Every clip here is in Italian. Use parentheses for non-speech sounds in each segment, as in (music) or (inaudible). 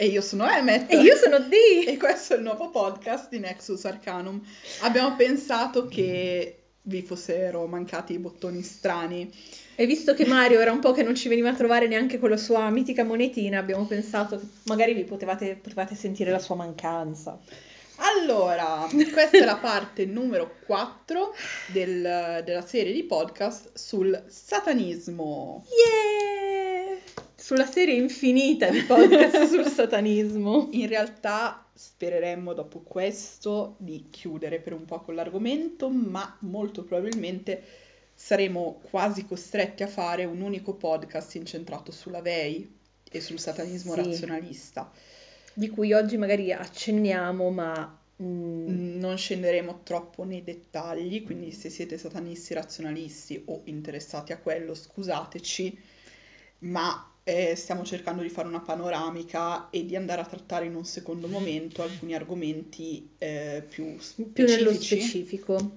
E io sono Emmet. E io sono Dee. E questo è il nuovo podcast di Nexus Arcanum. Abbiamo pensato che vi fossero mancati i bottoni strani. E visto che Mario era un po' che non ci veniva a trovare neanche con la sua mitica monetina, abbiamo pensato che magari vi potevate, potevate sentire la sua mancanza. Allora, questa è la parte numero 4 del- della serie di podcast sul satanismo. Yeah! Sulla serie infinita di podcast (laughs) sul satanismo. In realtà spereremmo dopo questo di chiudere per un po' con l'argomento, ma molto probabilmente saremo quasi costretti a fare un unico podcast incentrato sulla VEI e sul satanismo Sì. razionalista. Di cui oggi magari accenniamo, ma... mm, Non scenderemo troppo nei dettagli, quindi se siete satanisti razionalisti o interessati a quello, scusateci, ma eh, stiamo cercando di fare una panoramica e di andare a trattare in un secondo momento alcuni argomenti eh, più più nello specifici. specifico.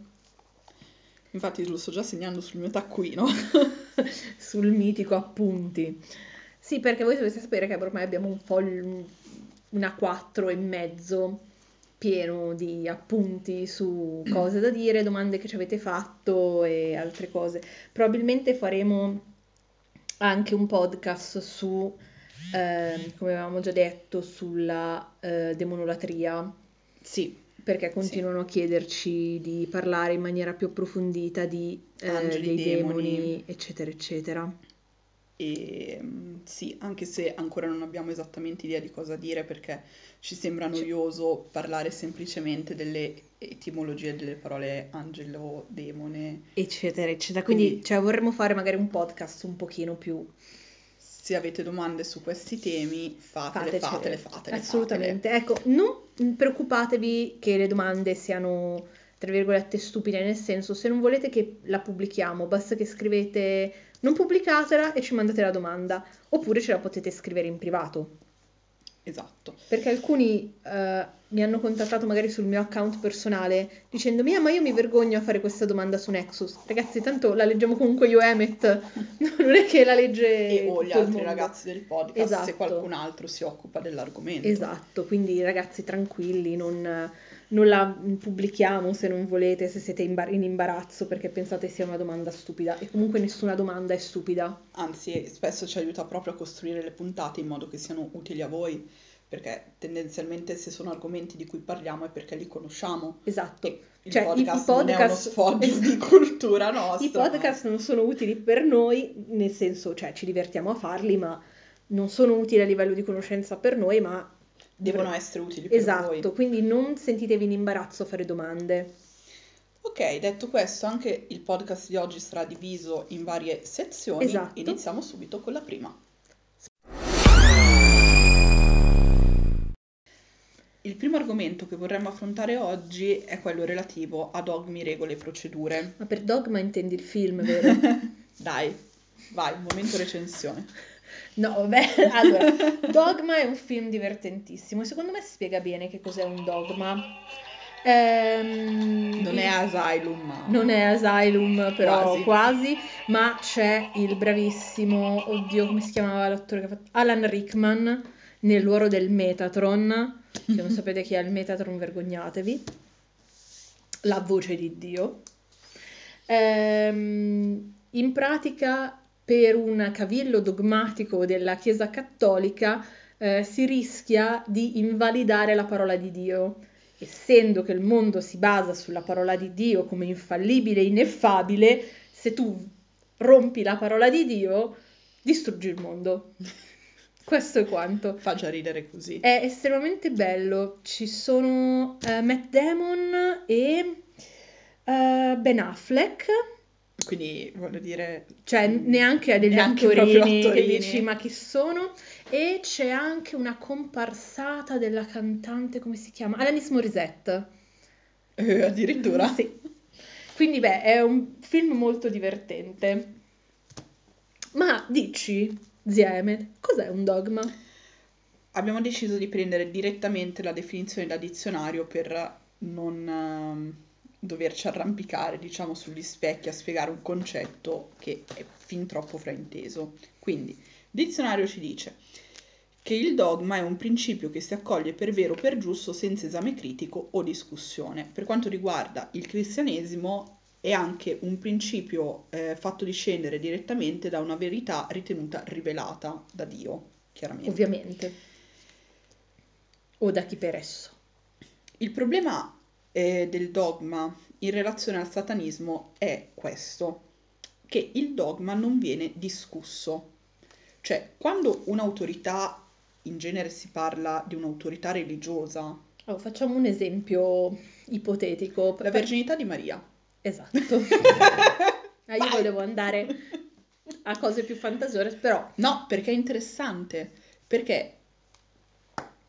Infatti lo sto già segnando sul mio taccuino. (laughs) sul mitico appunti. Sì, perché voi dovete sapere che ormai abbiamo un foglio, una quattro e mezzo pieno di appunti su cose da dire, domande che ci avete fatto e altre cose. Probabilmente faremo anche un podcast su, ehm, come avevamo già detto, sulla eh, demonolatria Sì, perché continuano a chiederci di parlare in maniera più approfondita di eh, Angeli, dei demoni. demoni, eccetera, eccetera. E mm, sì, anche se ancora non abbiamo esattamente idea di cosa dire perché ci sembra noioso parlare semplicemente delle etimologie delle parole angelo, demone. Eccetera, eccetera. Quindi, Quindi- cioè, vorremmo fare magari un podcast un pochino più Se avete domande su questi temi, fatele, fatecele. fatele, fatele, Assolutamente. Ecco, non preoccupatevi che le domande siano, tra virgolette, stupide, nel senso, se non volete che la pubblichiamo, basta che scrivete non pubblicatela e ci mandate la domanda, oppure ce la potete scrivere in privato. Esatto. Perché alcuni eh, mi hanno contattato magari sul mio account personale dicendomi: Ah, ma io mi vergogno a fare questa domanda su Nexus. Ragazzi, tanto la leggiamo comunque io, Emmet. (laughs) Non è che la legge. E o gli altri ragazzi del podcast, se Esatto. qualcun altro si occupa dell'argomento. Esatto, quindi ragazzi tranquilli, non, non la pubblichiamo se non volete, se siete in, bar- in imbarazzo perché pensate sia una domanda stupida. E comunque nessuna domanda è stupida. Anzi, spesso ci aiuta proprio a costruire le puntate in modo che siano utili a voi, perché tendenzialmente se sono argomenti di cui parliamo è perché li conosciamo. Esatto. E il Cioè, i- i podcast, non è uno podcast- sfoggio di (laughs) Esatto. cultura nostra. I podcast non sono utili per noi, nel senso, cioè ci divertiamo a farli, ma non sono utili a livello di conoscenza per noi, ma devono dovre- essere utili per Esatto, quindi non sentitevi in imbarazzo a fare domande. Ok, detto questo, anche il podcast di oggi sarà diviso in varie sezioni. Esatto. Iniziamo subito con la prima. Il primo argomento che vorremmo affrontare oggi è quello relativo a dogmi, regole e procedure. Ma per dogma intendi il film, vero? (laughs) Dai, vai, momento recensione. No, vabbè, (laughs) allora, (laughs) Dogma è un film divertentissimo secondo me spiega bene che cos'è un dogma. Ehm, Non è Asylum, ma... non è Asylum, però Quasi. quasi, ma c'è il bravissimo, oddio, come si chiamava l'attore che ha fatto? Alan Rickman nel ruolo del Metatron. Se non (laughs) sapete chi è il Metatron, vergognatevi. La voce di Dio. Ehm, in pratica, per un cavillo dogmatico della Chiesa Cattolica, eh, si rischia di invalidare la parola di Dio. Essendo che il mondo si basa sulla parola di Dio come infallibile e ineffabile, se tu rompi la parola di Dio, distruggi il mondo. (laughs) Questo è quanto. Fa già ridere così. È estremamente bello. Ci sono eh, Matt Damon e eh, Ben Affleck. Quindi, voglio dire... Cioè, neanche ha degli Neanche proprio attorini che attorini. dici, ma chi sono? E c'è anche una comparsata della cantante, come si chiama? Alanis Morissette. Eh, addirittura. Sì. Quindi, beh, è un film molto divertente. Ma dici, zia Emmet, cos'è un dogma? Abbiamo deciso di prendere direttamente la definizione da dizionario per non ehm, doverci arrampicare, diciamo, sugli specchi a spiegare un concetto che è fin troppo frainteso. Quindi, dizionario ci dice che il dogma è un principio che si accoglie per vero o per giusto senza esame critico o discussione. Per quanto riguarda il cristianesimo è anche un principio eh, fatto discendere direttamente da una verità ritenuta rivelata da Dio, chiaramente. Ovviamente. O da chi per esso. Il problema eh, del dogma in relazione al satanismo è questo, che il dogma non viene discusso. Cioè, quando un'autorità, in genere si parla di un'autorità religiosa, Oh, facciamo un esempio ipotetico. la verginità di Maria. Esatto. (laughs) Ah, io volevo andare a cose più fantasiose, però No, perché è interessante, perché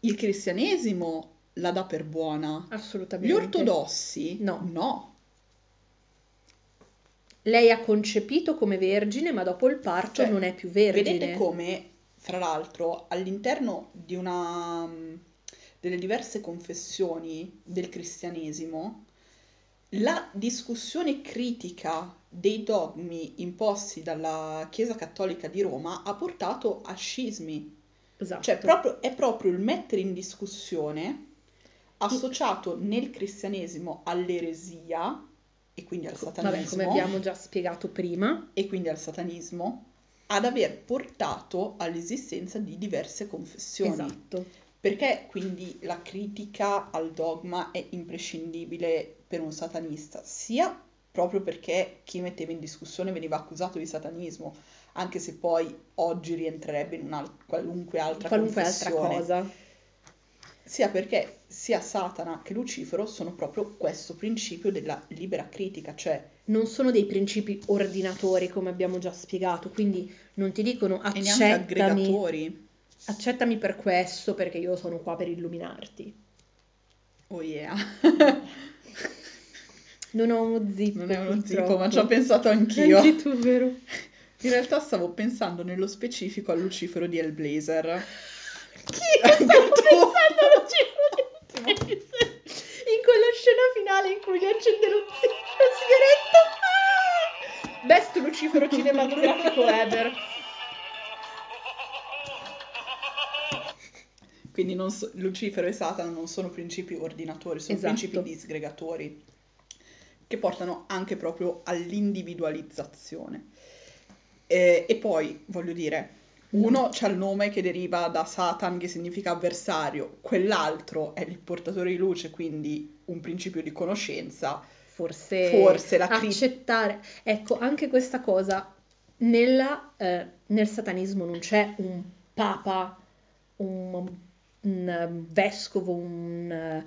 il cristianesimo la dà per buona, assolutamente. gli ortodossi No. no. Lei ha concepito come vergine, ma dopo il parto Cioè, non è più vergine. Vedete come, fra l'altro, all'interno di una delle diverse confessioni del cristianesimo, la discussione critica dei dogmi imposti dalla Chiesa Cattolica di Roma ha portato a scismi. Esatto. Cioè, proprio- è proprio il mettere in discussione associato nel cristianesimo all'eresia e quindi al Vabbè, satanismo come abbiamo già spiegato prima. e quindi al satanismo ad aver portato all'esistenza di diverse confessioni. Esatto. Perché quindi la critica al dogma è imprescindibile per un satanista, sia proprio perché chi metteva in discussione veniva accusato di satanismo, anche se poi oggi rientrerebbe in una qualunque altra Qualunque altra confessione, cosa. Sia perché sia Satana che Lucifero sono proprio questo principio della libera critica, cioè Non sono dei principi ordinatori, come abbiamo già spiegato, quindi non ti dicono accettami, accettami per questo perché io sono qua per illuminarti. Oh yeah. (laughs) Non ho uno zippo. Non è uno zippo, ma ci ho pensato anch'io. Anche tu, vero? In realtà stavo pensando nello specifico al Lucifero di Hellblazer. Chi stavo pensando giro di Blazer? In quella scena finale in cui gli accende lo la sigaretta. Ah! Best Lucifero cinematografico ever. Quindi non so- Lucifero e Satana non sono principi ordinatori, sono Esatto. principi disgregatori che portano anche proprio all'individualizzazione. E, e poi, voglio dire, uno c'ha il nome che deriva da Satan, che significa avversario, quell'altro è il portatore di luce, quindi un principio di conoscenza. Forse, Forse la cri- accettare. Ecco, anche questa cosa, nella, eh, nel satanismo non c'è un papa, un, un, eh, vescovo, un eh,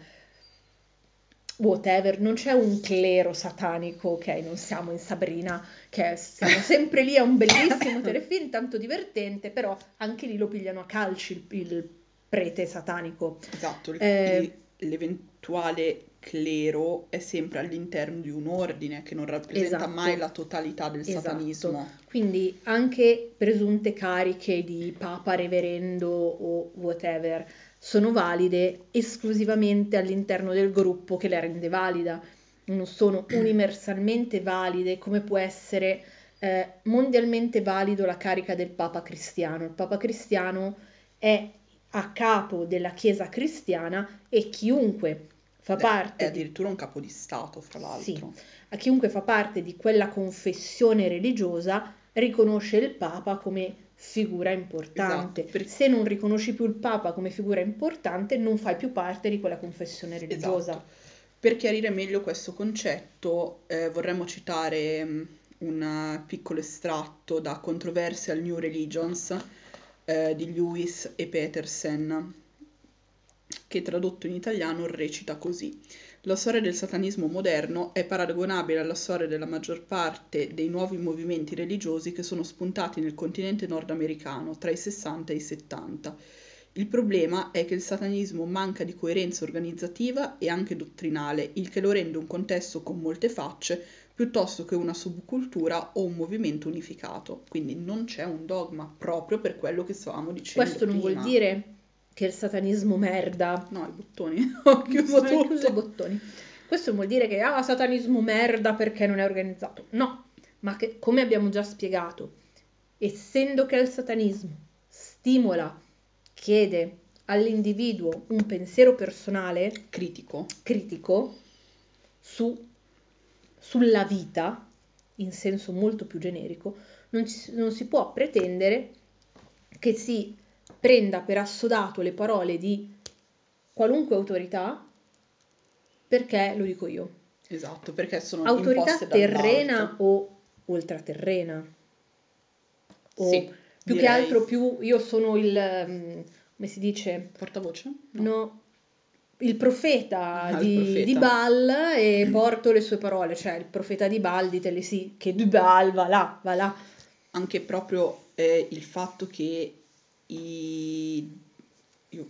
whatever, non c'è un clero satanico, ok, non siamo in Sabrina, che siamo sempre lì a un bellissimo telefilm, tanto divertente, però anche lì lo pigliano a calci il, il prete satanico. Esatto, Eh, l'eventuale clero è sempre all'interno di un ordine che non rappresenta Esatto. mai la totalità del Esatto. satanismo. Quindi anche presunte cariche di papa, reverendo o whatever sono valide esclusivamente all'interno del gruppo che le rende valida, non sono (clears throat) universalmente valide come può essere eh, mondialmente valido la carica del papa cristiano. Il papa cristiano è a capo della Chiesa cristiana e chiunque fa Beh, parte È di addirittura un capo di Stato, fra l'altro. a chiunque fa parte di quella confessione religiosa riconosce il Papa come figura importante. Esatto, per- Se non riconosci più il Papa come figura importante, non fai più parte di quella confessione religiosa. Esatto. Per chiarire meglio questo concetto, eh, vorremmo citare mh, un piccolo estratto da Controversial New Religions eh, di Lewis e Petersen, che tradotto in italiano recita così. La storia del satanismo moderno è paragonabile alla storia della maggior parte dei nuovi movimenti religiosi che sono spuntati nel continente nordamericano tra i 60 e i 70. Il problema è che il satanismo manca di coerenza organizzativa e anche dottrinale, il che lo rende un contesto con molte facce piuttosto che una subcultura o un movimento unificato. Quindi non c'è un dogma proprio per quello che stavamo dicendo Questo non vuol dire che il satanismo merda. No, i bottoni. (laughs) Ho chiuso Hai chiuso i tutto. bottoni. Questo non vuol dire che ah, satanismo merda perché non è organizzato. No, ma che come abbiamo già spiegato, essendo che il satanismo stimola chiede all'individuo un pensiero personale Critico. critico su- sulla vita, in senso molto più generico, non, ci- non si può pretendere che si prenda per assodato le parole di qualunque autorità perché lo dico io. Esatto, perché sono Autorità terrena o ultraterrena. O Sì, più che altro più io sono il mm, come si dice? Portavoce? No, il profeta, Ah, il di, profeta. di Baal e porto le sue parole, cioè il profeta di Baal, ditele sì, che di Baal va là, va là. Anche proprio eh, il fatto che i... Io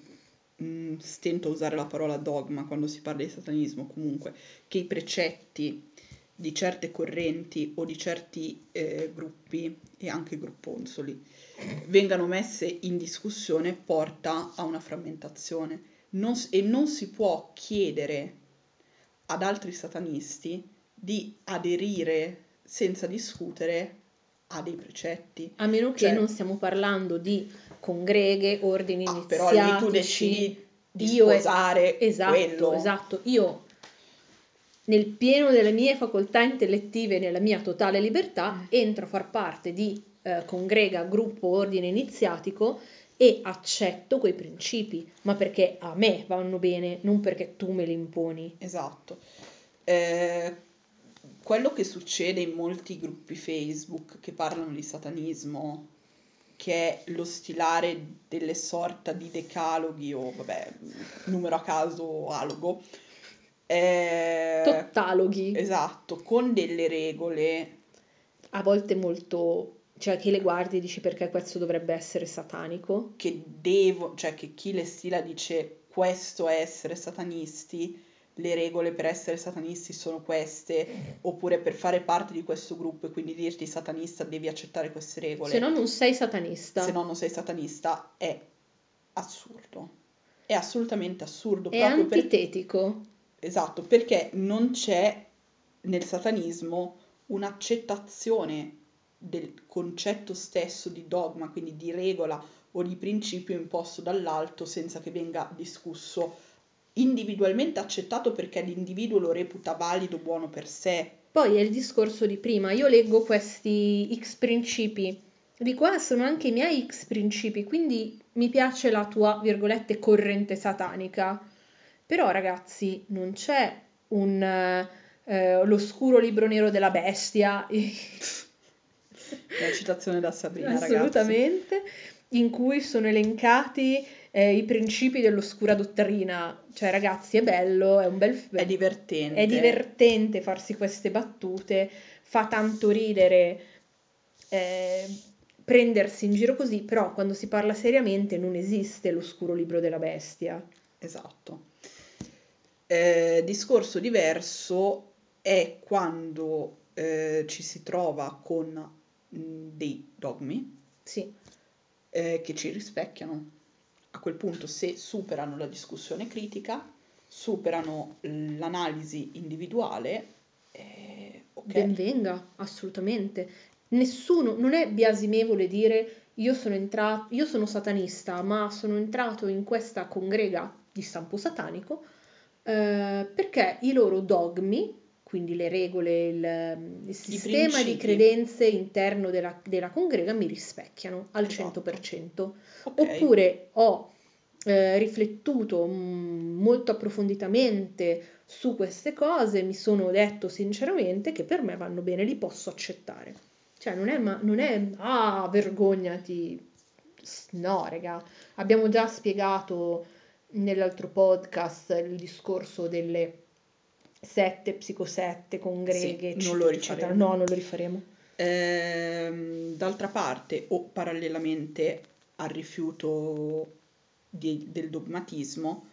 mm, stento a usare la parola dogma quando si parla di satanismo, comunque, che i precetti di certe correnti o di certi eh, gruppi e anche grupponzoli vengano messe in discussione porta a una frammentazione Non e non si può chiedere ad altri satanisti di aderire senza discutere a dei precetti. A meno che Cioè- non stiamo parlando di congreghe, ordini Ah, iniziatici. però lì tu decidi di sposare Esatto, quello. esatto. Io nel pieno delle mie facoltà intellettive e nella mia totale libertà Mm. entro a far parte di eh, congrega, gruppo, ordine iniziatico e accetto quei principi, ma perché a me vanno bene, non perché tu me li imponi. Esatto. Eh, quello che succede in molti gruppi Facebook che parlano di satanismo, che è lo stilare delle sorta di decaloghi o, vabbè, numero a caso alogo, eh, Tottaloghi, esatto, con delle regole a volte molto, cioè che le guardi e dici perché questo dovrebbe essere satanico. che devo, cioè che chi le stila dice questo è essere satanisti, le regole per essere satanisti sono queste, oppure per fare parte di questo gruppo e quindi dirti satanista devi accettare queste regole. Se no non sei satanista. Se no non sei satanista è assurdo. È assolutamente assurdo. È proprio per- antitetico. Esatto, perché non c'è nel satanismo un'accettazione del concetto stesso di dogma, quindi di regola o di principio imposto dall'alto senza che venga discusso individualmente accettato perché l'individuo lo reputa valido, buono per sé. Poi è il discorso di prima, io leggo questi X principi, dico ah sono anche i miei X principi, quindi mi piace la tua, virgolette, corrente satanica. Però ragazzi, non c'è un eh, eh, l'oscuro libro nero della bestia, La citazione da Sabrina, ragazzi. assolutamente, in cui sono elencati eh, i principi dell'oscura dottrina. Cioè ragazzi, è bello, è un bel... È divertente. È divertente farsi queste battute, fa tanto ridere eh, prendersi in giro così, però quando si parla seriamente non esiste l'oscuro libro della bestia. Esatto. Eh, discorso diverso è quando eh, ci si trova con mh, dei dogmi Sì, eh, che ci rispecchiano. A quel punto, se superano la discussione critica, superano l'analisi individuale, eh, ok. benvenga, assolutamente. Nessuno, non è biasimevole dire io sono entrato, io sono satanista, ma sono entrato in questa congrega di stampo satanico eh, perché i loro dogmi, quindi le regole, il, il sistema di credenze interno della, della congrega mi rispecchiano al Esatto. 100%. Ok. Oppure ho eh, riflettuto mm, molto approfonditamente su queste cose, mi sono detto sinceramente che per me vanno bene, li posso accettare. Cioè non è, ma, non è ah, vergognati. No, raga, abbiamo già spiegato nell'altro podcast il discorso delle sette, psicosette, congreghe, Sì, non eccetera, lo eccetera. No, non lo rifaremo. Ehm, d'altra parte, o parallelamente al rifiuto di- del dogmatismo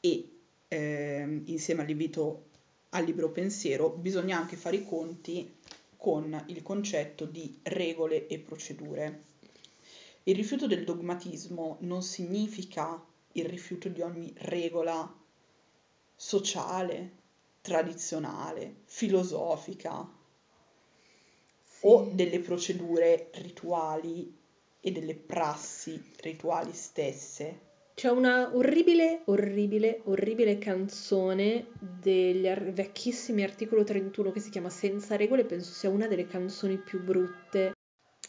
e ehm, insieme all'invito al libero pensiero, bisogna anche fare i conti con il concetto di regole e procedure. Il rifiuto del dogmatismo non significa il rifiuto di ogni regola sociale, tradizionale, filosofica o Sì. delle procedure rituali e delle prassi rituali stesse. C'è una orribile, orribile, orribile canzone degli ar- vecchissimi articolo 31 che si chiama Senza regole, penso sia una delle canzoni più brutte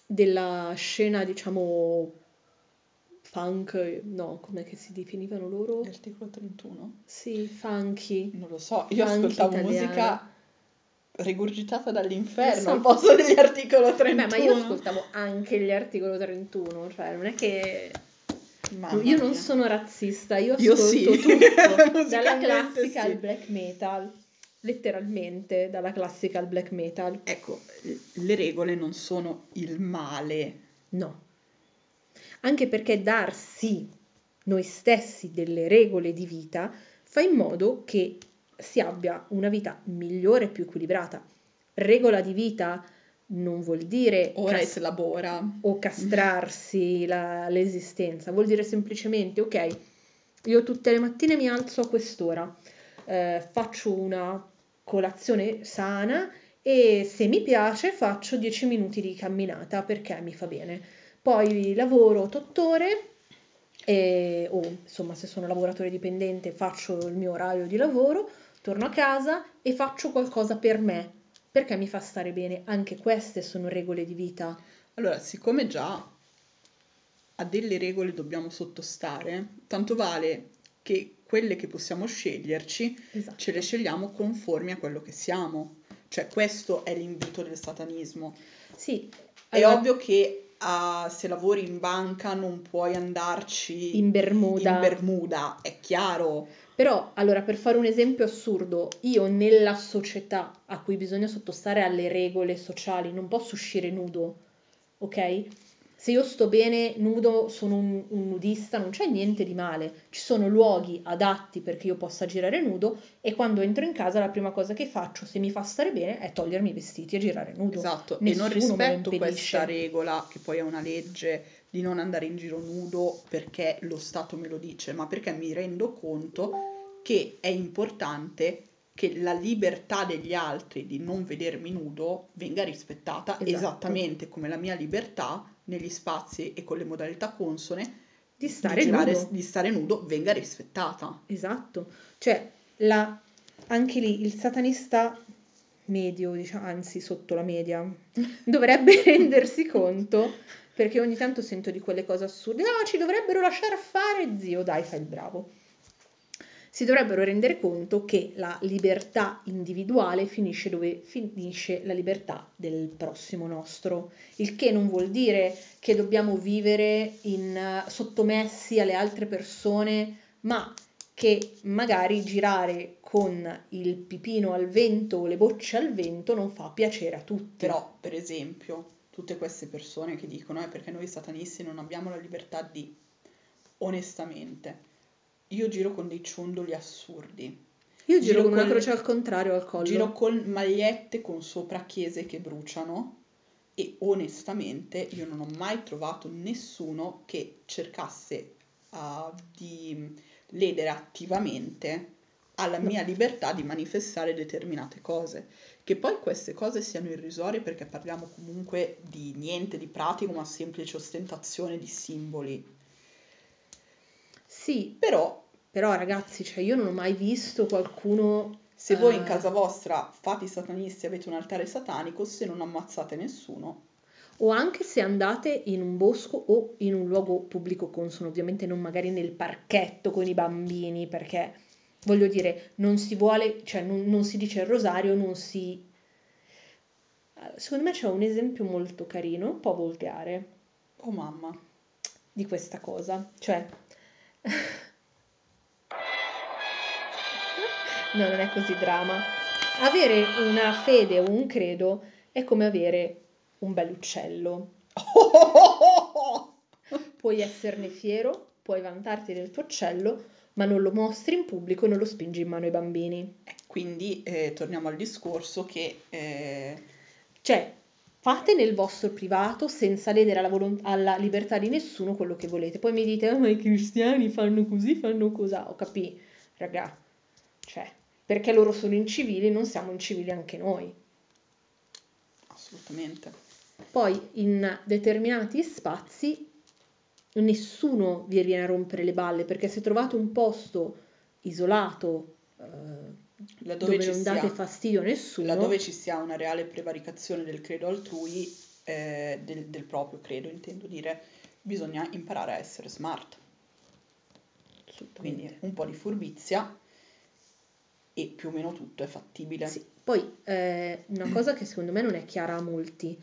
della scena, diciamo, funk, no, come si definivano loro? L'articolo 31? Sì, funky. Non lo so, io funky ascoltavo italiana. musica rigurgitata dall'inferno al posto degli articolo 31. Beh, ma io ascoltavo anche gli articolo 31, cioè non è che... Mamma io non sono razzista, io ascolto io sì. tutto, (laughs) dalla classica sì. al black metal, letteralmente dalla classica al black metal. Ecco, le regole non sono il male. No. Anche perché darsi noi stessi delle regole di vita fa in modo che si abbia una vita migliore e più equilibrata. Regola di vita non vuol dire ora cas- labora o castrarsi la, l'esistenza, vuol dire semplicemente ok, io tutte le mattine mi alzo a quest'ora, eh, faccio una colazione sana e se mi piace faccio 10 minuti di camminata perché mi fa bene. Poi lavoro 8 ore e, o insomma se sono lavoratore dipendente faccio il mio orario di lavoro, torno a casa e faccio qualcosa per me, perché mi fa stare bene. Anche queste sono regole di vita. Allora, siccome già a delle regole dobbiamo sottostare, tanto vale che quelle che possiamo sceglierci esatto. ce le scegliamo conformi a quello che siamo. Cioè, questo è l'invito del satanismo. Sì. Allora... È ovvio che uh, se lavori in banca non puoi andarci in Bermuda. In Bermuda, è chiaro. Però, allora, per fare un esempio assurdo, io nella società a cui bisogna sottostare alle regole sociali non posso uscire nudo, ok? Se io sto bene nudo, sono un, un, nudista, non c'è niente di male. Ci sono luoghi adatti perché io possa girare nudo e quando entro in casa la prima cosa che faccio, se mi fa stare bene, è togliermi i vestiti e girare nudo. Esatto, Nessuno e non rispetto questa regola, che poi è una legge, di non andare in giro nudo perché lo Stato me lo dice, ma perché mi rendo conto che è importante che la libertà degli altri di non vedermi nudo venga rispettata esatto. esattamente come la mia libertà negli spazi e con le modalità consone di stare, nudo. di stare nudo venga rispettata. Esatto, cioè la, anche lì il satanista medio, diciamo, anzi sotto la media, (laughs) dovrebbe rendersi conto perché ogni tanto sento di quelle cose assurde, no, ci dovrebbero lasciare fare, zio, dai, fai il bravo si dovrebbero rendere conto che la libertà individuale finisce dove finisce la libertà del prossimo nostro, il che non vuol dire che dobbiamo vivere in, sottomessi alle altre persone, ma che magari girare con il pipino al vento o le bocce al vento non fa piacere a tutti. Però, per esempio, tutte queste persone che dicono è eh, perché noi satanisti non abbiamo la libertà di, onestamente, io giro con dei ciondoli assurdi. Io giro, giro con una croce al contrario al collo. Giro con magliette con sopra chiese che bruciano e onestamente io non ho mai trovato nessuno che cercasse uh, di ledere attivamente alla mia libertà di manifestare determinate cose. Che poi queste cose siano irrisorie perché parliamo comunque di niente di pratico, ma semplice ostentazione di simboli. Sì, però però ragazzi, cioè io non ho mai visto qualcuno... Se voi in eh, casa vostra fate i satanisti, avete un altare satanico, se non ammazzate nessuno. O anche se andate in un bosco o in un luogo pubblico consono, ovviamente non magari nel parchetto con i bambini, perché voglio dire, non si vuole, cioè non, non si dice il rosario, non si... Secondo me c'è un esempio molto carino, un po' volgare. Oh mamma. Di questa cosa. Cioè, (laughs) No, non è così drama. Avere una fede o un credo è come avere un bell'uccello. (laughs) puoi esserne fiero, puoi vantarti del tuo uccello, ma non lo mostri in pubblico e non lo spingi in mano ai bambini. Quindi eh, torniamo al discorso che... Eh... Cioè, fate nel vostro privato senza ledere alla, volontà, alla libertà di nessuno quello che volete. Poi mi dite, oh, ma i cristiani fanno così, fanno così. Ho capito, raga. Cioè, perché loro sono incivili, non siamo incivili anche noi. Assolutamente. Poi in determinati spazi nessuno vi viene a rompere le balle perché se trovate un posto isolato eh, Laddove dove non date sia- fastidio a nessuno, Laddove ci sia una reale prevaricazione del credo altrui, eh, del, del proprio credo, intendo dire, bisogna imparare a essere smart. Quindi un po' di furbizia e più o meno tutto è fattibile. Sì. Poi eh, una cosa che secondo me non è chiara a molti,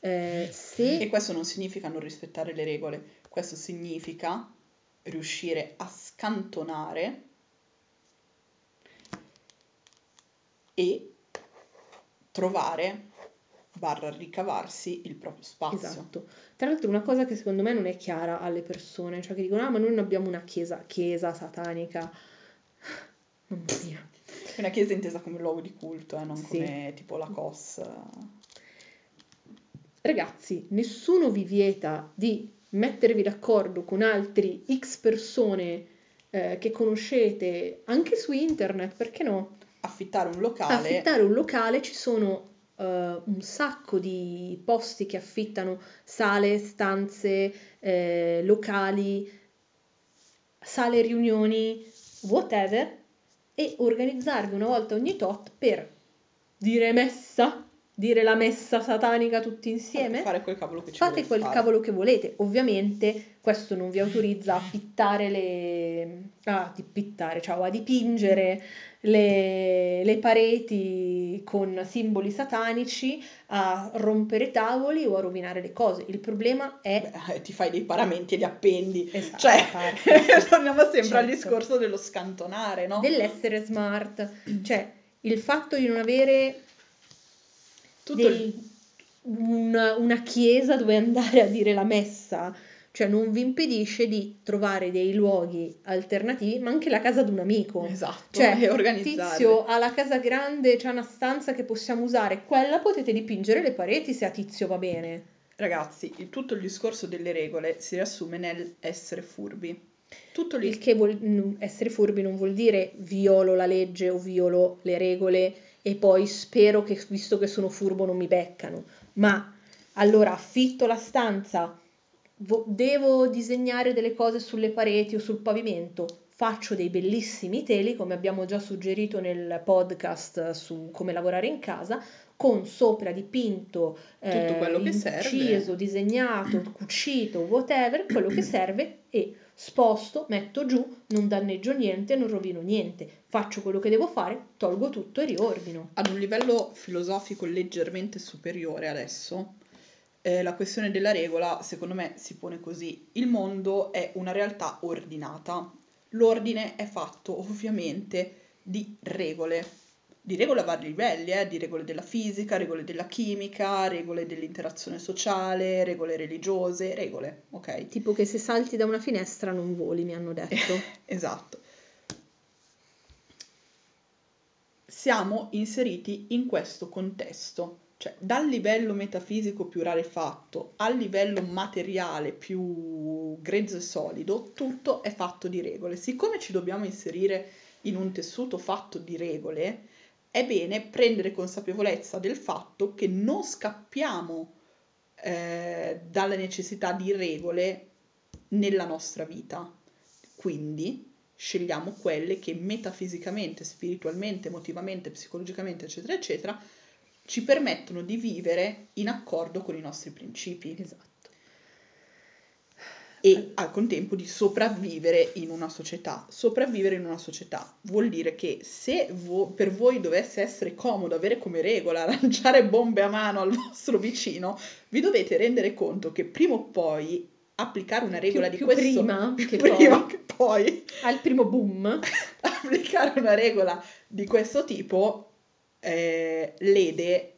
eh, se E questo non significa non rispettare le regole, questo significa riuscire a scantonare e trovare, barra ricavarsi il proprio spazio. Esatto. Tra l'altro una cosa che secondo me non è chiara alle persone, cioè che dicono ah ma noi non abbiamo una chiesa, chiesa satanica. (laughs) Mamma mia. Una chiesa intesa come luogo di culto, eh, non Sì. come tipo la COS. Ragazzi, nessuno vi vieta di mettervi d'accordo con altri X persone eh, che conoscete anche su internet, perché no? Affittare un locale, Affittare un locale, ci sono eh, un sacco di posti che affittano sale, stanze, eh, locali, sale riunioni, whatever, e organizzarvi una volta ogni tot per dire messa, dire la messa satanica tutti insieme. fare quel cavolo Fate quel cavolo che volete, ovviamente questo non vi autorizza a pittare le... a pittare, ciao, a dipingere le, le pareti con simboli satanici, a rompere tavoli o a rovinare le cose. Il problema è... Beh, eh, ti fai dei paramenti e li appendi. Esatto, Cioè, (laughs) torniamo sempre al Certo. discorso dello scantonare, no? dell'essere smart, cioè il fatto di non avere Tutto dei- il- un- una chiesa dove andare a dire la messa, cioè non vi impedisce di trovare dei luoghi alternativi, ma anche la casa di un amico. Esatto, Cioè, e organizzare. Tizio ha la casa grande, c'è una stanza che possiamo usare, quella potete dipingere le pareti se a Tizio va bene. Ragazzi, il- tutto il discorso delle regole si riassume nel essere furbi. Tutto lì. Il che vuol- essere furbi non vuol dire violo la legge o violo le regole e poi spero che, visto che sono furbo, non mi beccano. Ma allora affitto la stanza, vo- devo disegnare delle cose sulle pareti o sul pavimento, faccio dei bellissimi teli, come abbiamo già suggerito nel podcast su come lavorare in casa, con sopra dipinto, Tutto quello che serve. inciso, disegnato, cucito, whatever, quello che serve e sposto, metto giù, non danneggio niente, non rovino niente, faccio quello che devo fare, tolgo tutto e riordino. Ad un livello filosofico leggermente superiore adesso, eh, la questione della regola, secondo me, si pone così. Il mondo è una realtà ordinata. L'ordine è fatto ovviamente di regole, di regole a vari livelli, eh, di regole della fisica, regole della chimica, regole dell'interazione sociale, regole religiose, regole, ok? Tipo che se salti da una finestra non voli, mi hanno detto. (laughs) Esatto. Siamo inseriti in questo contesto, cioè dal livello metafisico più rarefatto al livello materiale più grezzo e solido, tutto è fatto di regole. Siccome ci dobbiamo inserire in un tessuto fatto di regole, è bene prendere consapevolezza del fatto che non scappiamo eh, dalla necessità di regole nella nostra vita. Quindi scegliamo quelle che metafisicamente, spiritualmente, emotivamente, psicologicamente, eccetera, eccetera, ci permettono di vivere in accordo con i nostri principi Esatto. E al contempo di sopravvivere in una società. Sopravvivere in una società vuol dire che se vo- per voi dovesse essere comodo avere come regola (laughs) lanciare bombe a mano al vostro vicino, vi dovete rendere conto che prima o poi applicare una regola Più- di più questo prima più che prima poi. che poi Al primo boom, (laughs) applicare una regola di questo tipo eh, lede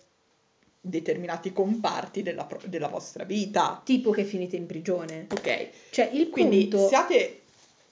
determinati comparti della, pro- della vostra vita. tipo che finite in prigione. Ok, Cioè il quindi punto... siate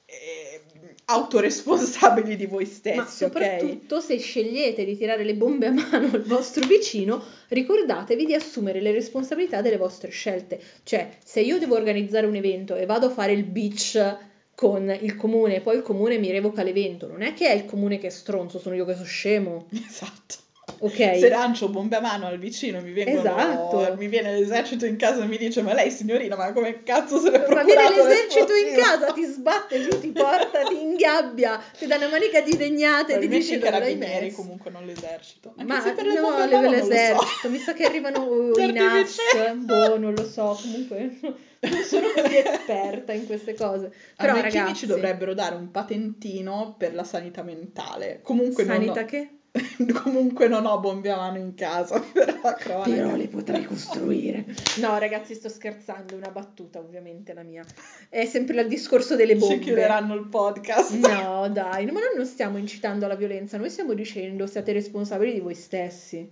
eh, autoresponsabili di voi stessi, Ma soprattutto se scegliete di tirare le bombe a mano al vostro vicino, ricordatevi di assumere le responsabilità delle vostre scelte. Cioè, se io devo organizzare un evento e vado a fare il beach con il comune e poi il comune mi revoca l'evento, non è che è il comune che è stronzo, sono io che sono scemo. (laughs) Esatto. Ok? Se lancio bombe a mano al vicino mi, vengono, Esatto. mi viene l'esercito in casa e mi dice ma lei signorina ma come cazzo se l'è Ma procurato viene l'esercito in l'esplosivo?" casa, ti sbatte giù, ti porta, ti ingabbia, ti dà una manica di degnate ti dice i carabinieri comunque non l'esercito anche Ma se per le no, bombe a mano non lo so. l'esercito, mi sa che arrivano Certi i NAS, vicini. boh, non lo so, comunque (laughs) non sono così esperta in queste cose. Però a noi ragazzi, chimici dovrebbero dare un patentino per la sanità mentale comunque non sanità ho- che? (laughs) comunque non ho bombe a mano in casa (laughs) Però le potrei costruire. No, ragazzi, sto scherzando, è una battuta, ovviamente la mia. È sempre il discorso delle ci bombe. chiuderanno il podcast No, dai, ma noi non stiamo incitando alla violenza, noi stiamo dicendo siate responsabili di voi stessi.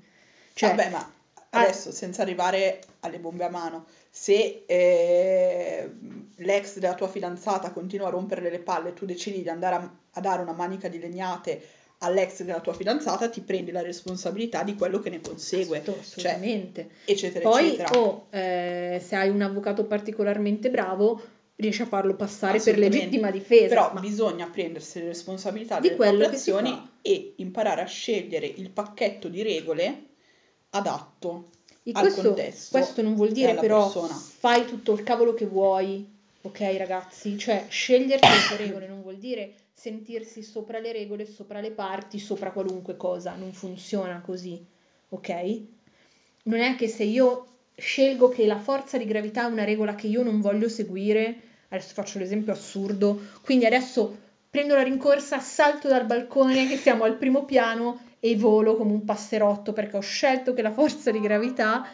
Cioè, Vabbè, ma Ah. adesso senza arrivare alle bombe a mano, se eh, l'ex della tua fidanzata continua a rompere le palle e tu decidi di andare a, a dare una manica di legnate all'ex della tua fidanzata, ti prendi la responsabilità di quello che ne consegue, assolut- assolutamente. eccetera, Poi, eccetera. o eh, se hai un avvocato particolarmente bravo, riesci a farlo passare per legittima difesa. Però ma- bisogna prendersi le responsabilità Di delle proprie azioni e imparare a scegliere il pacchetto di regole adatto E al questo, contesto questo non vuol dire però persona. fai tutto il cavolo che vuoi, ok ragazzi? Cioè sceglierti le tue (coughs) regole non vuol dire sentirsi sopra le regole, sopra le parti, sopra qualunque cosa, non funziona così, ok? Non è che se io scelgo che la forza di gravità è una regola che io non voglio seguire, adesso faccio l'esempio assurdo, quindi adesso prendo la rincorsa, salto dal balcone che siamo al primo piano e volo come un passerotto perché ho scelto che la forza di gravità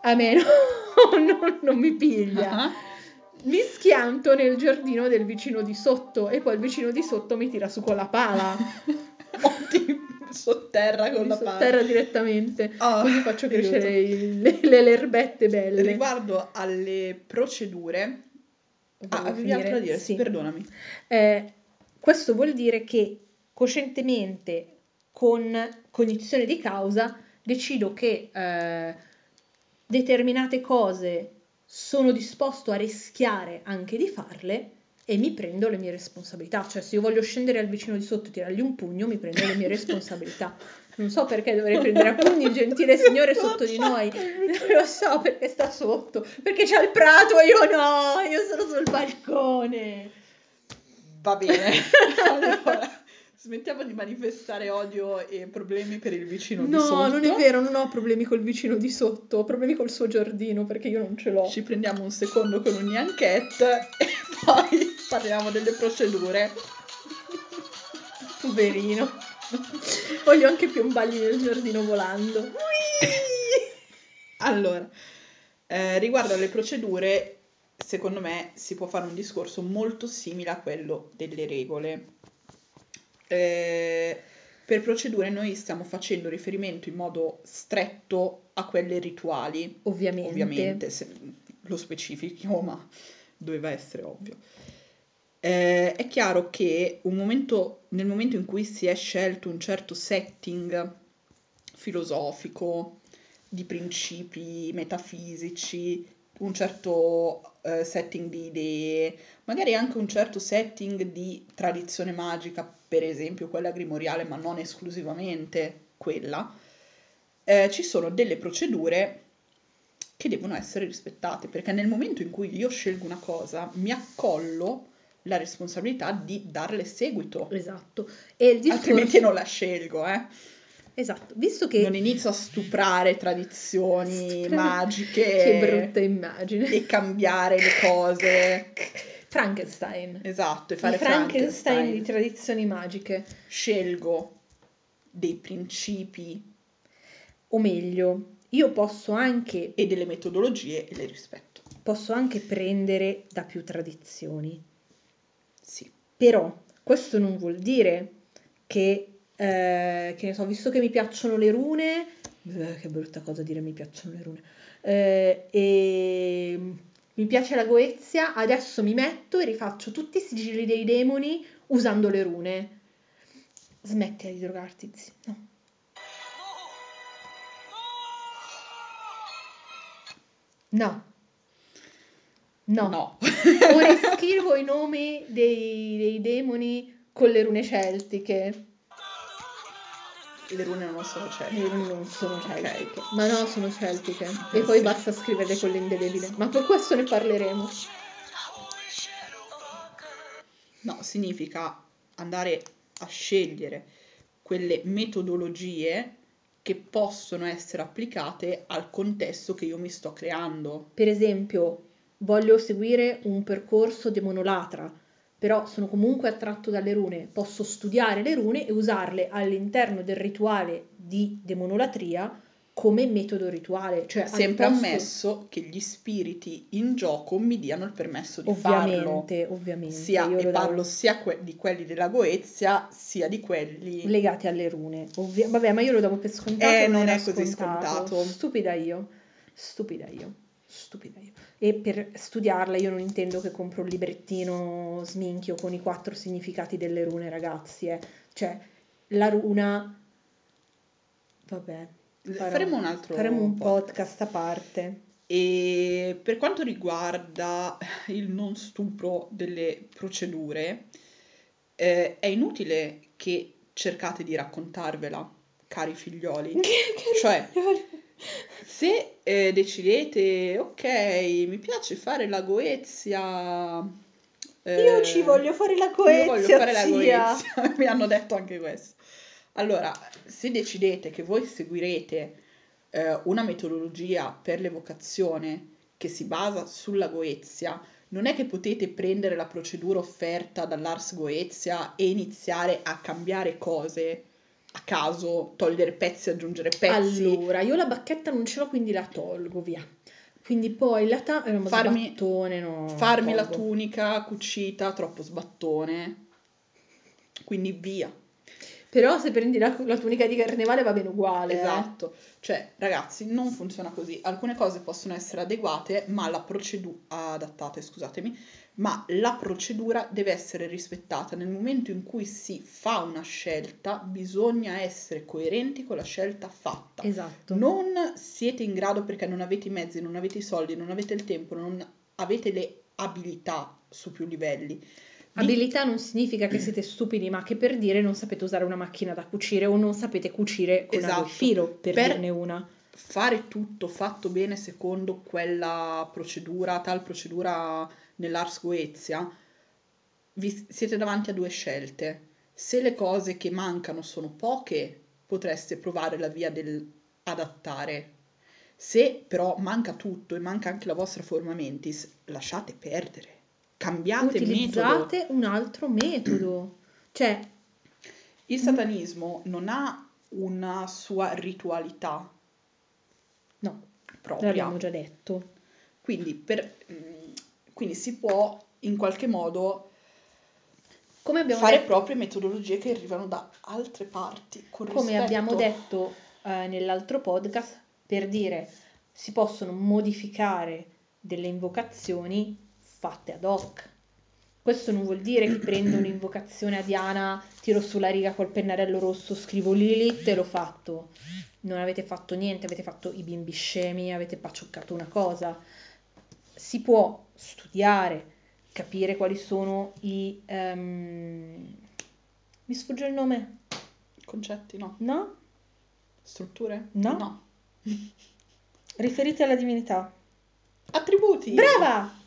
a me no- (laughs) non, non mi piglia. Ah. Mi schianto nel giardino del vicino di sotto e poi il vicino di sotto mi tira su con la pala. (laughs) sotterra con Mi la pala. sotterra direttamente. Ah, Così faccio crescere il- le, le- le erbette belle. Riguardo alle procedure, ah, avevi altro da dire? Sì. Perdonami. Eh, questo vuol dire che coscientemente, con cognizione di causa, decido che eh, determinate cose sono disposto a rischiare anche di farle e mi prendo le mie responsabilità. Cioè, se io voglio scendere al vicino di sotto e tirargli un pugno, mi prendo le mie responsabilità. Non so perché dovrei prendere a pugni il gentile signore sotto di noi. Non lo so perché sta sotto. Perché c'è il prato e io no, io sono sul balcone. Va bene. (laughs) allora, smettiamo di manifestare odio e problemi per il vicino di No, sotto. non è vero, non ho problemi col vicino di sotto, ho problemi col suo giardino perché io non ce l'ho. Ci prendiamo un secondo con un Nyanket e (laughs) poi parliamo delle procedure. Poverino. Voglio anche piombargli nel giardino volando. Allora, eh, riguardo alle procedure, secondo me si può fare un discorso molto simile a quello delle regole. Eh, per procedure noi stiamo facendo riferimento in modo stretto a quelle rituali, Ovviamente. ovviamente, se lo specifichiamo, ma doveva essere ovvio. Eh, è chiaro che un momento, nel momento in cui si è scelto un certo setting filosofico, di principi metafisici, un certo eh, setting di idee, magari anche un certo setting di tradizione magica, per esempio quella grimoriale, ma non esclusivamente quella, eh, ci sono delle procedure che devono essere rispettate, perché nel momento in cui io scelgo una cosa, mi accollo la responsabilità di darle seguito, Esatto. E il discorso... altrimenti non la scelgo, eh. Esatto, visto che... Non inizio a stuprare tradizioni Stra- magiche (laughs) Che brutta immagine. e cambiare le cose. (laughs) Frankenstein. Esatto, e I fare Frankenstein di Frankenstein. tradizioni magiche. Scelgo dei principi O meglio, io posso anche, e delle metodologie e le rispetto. posso anche prendere da più tradizioni. Sì. Però questo non vuol dire che, eh, che ne so, visto che mi piacciono le rune, eh, che brutta cosa dire mi piacciono le rune, eh, e mi piace la Goezia, adesso mi metto e rifaccio tutti i sigilli dei demoni usando le rune. Smettila di drogarti, zio. No. No. No. No. O riscrivo i nomi dei, dei demoni con le rune celtiche. Le rune non sono Le celtiche. rune non sono celtiche. Ma no, sono celtiche. E Eh, poi sì. basta scriverle con l'indelebile. Ma per questo ne parleremo. No, significa andare a scegliere quelle metodologie che possono essere applicate al contesto che io mi sto creando. Per esempio, voglio seguire un percorso demonolatra, però sono comunque attratto dalle rune. Posso studiare le rune e usarle all'interno del rituale di demonolatria come metodo rituale. Cioè, Sempre posto- ammesso che gli spiriti in gioco mi diano il permesso di farlo. Ovviamente, ovviamente. Sia, e lo davo- parlo sia que- di quelli della Goezia, sia di quelli... legati alle rune. Ovvia- Vabbè, ma io lo davo per scontato. Eh, non era è così scontato. Stupida io, stupida io, stupida io. E per studiarla io non intendo che compro un librettino sminchio con i quattro significati delle rune, ragazzi. eh. Cioè, la runa... Vabbè. farò- Faremo un altro Faremo un podcast. podcast a parte. E per quanto riguarda il non stupro delle procedure, eh, è inutile che cercate di raccontarvela, cari figlioli. Cioè, se eh, decidete, ok, mi piace fare la Goezia. eh, Io ci voglio fare la io voglio Goezia, fare la zia. Goezia, (laughs) mi hanno detto anche questo. Allora, se decidete che voi seguirete eh, una metodologia per l'evocazione che si basa sulla Goezia, non è che potete prendere la procedura offerta dall'Ars Goezia e iniziare a cambiare cose a caso, togliere pezzi, aggiungere pezzi, Allora, io la bacchetta non ce l'ho, quindi la tolgo, via. Quindi poi la ta- eh, Farmi- sbattone, no, farmi la tunica cucita, troppo sbattone, quindi via. Però se prendi la, la tunica di carnevale va bene uguale. eh. Esatto, cioè ragazzi non funziona così, alcune cose possono essere adeguate, ma la procedura, adattate scusatemi, ma la procedura deve essere rispettata. Nel momento in cui si fa una scelta bisogna essere coerenti con la scelta fatta. Esatto. Non siete in grado perché non avete i mezzi, non avete i soldi, non avete il tempo, non avete le abilità su più livelli. Abilità non significa che siete stupidi, ma che per dire non sapete usare una macchina da cucire o non sapete cucire con Esatto. il filo, per, Per- dirne una. fare tutto fatto bene secondo quella procedura, tal procedura nell'Ars Goezia, vi siete davanti a due scelte. Se le cose che mancano sono poche, potreste provare la via del adattare. Se però manca tutto e manca anche la vostra forma mentis, lasciate perdere. Cambiate metodo. Utilizzate un altro metodo. (clears throat) Cioè, Il satanismo non ha una sua ritualità no, propria. l'abbiamo già detto. Quindi, per- mm, quindi si può in qualche modo Come abbiamo fare detto, proprie metodologie che arrivano da altre parti. Come abbiamo detto eh, nell'altro podcast, per dire si possono modificare delle invocazioni fatte ad hoc. Questo non vuol dire che prendo un'invocazione a Diana, tiro sulla riga col pennarello rosso, scrivo Lilith e l'ho fatto. Non avete fatto niente, avete fatto i bimbi scemi, avete paccioccato una cosa. Si può studiare, capire quali sono i... ehm, Mi sfugge il nome? Concetti, no. No? Strutture? No. (laughs) Riferiti alla divinità. Attributi. Brava!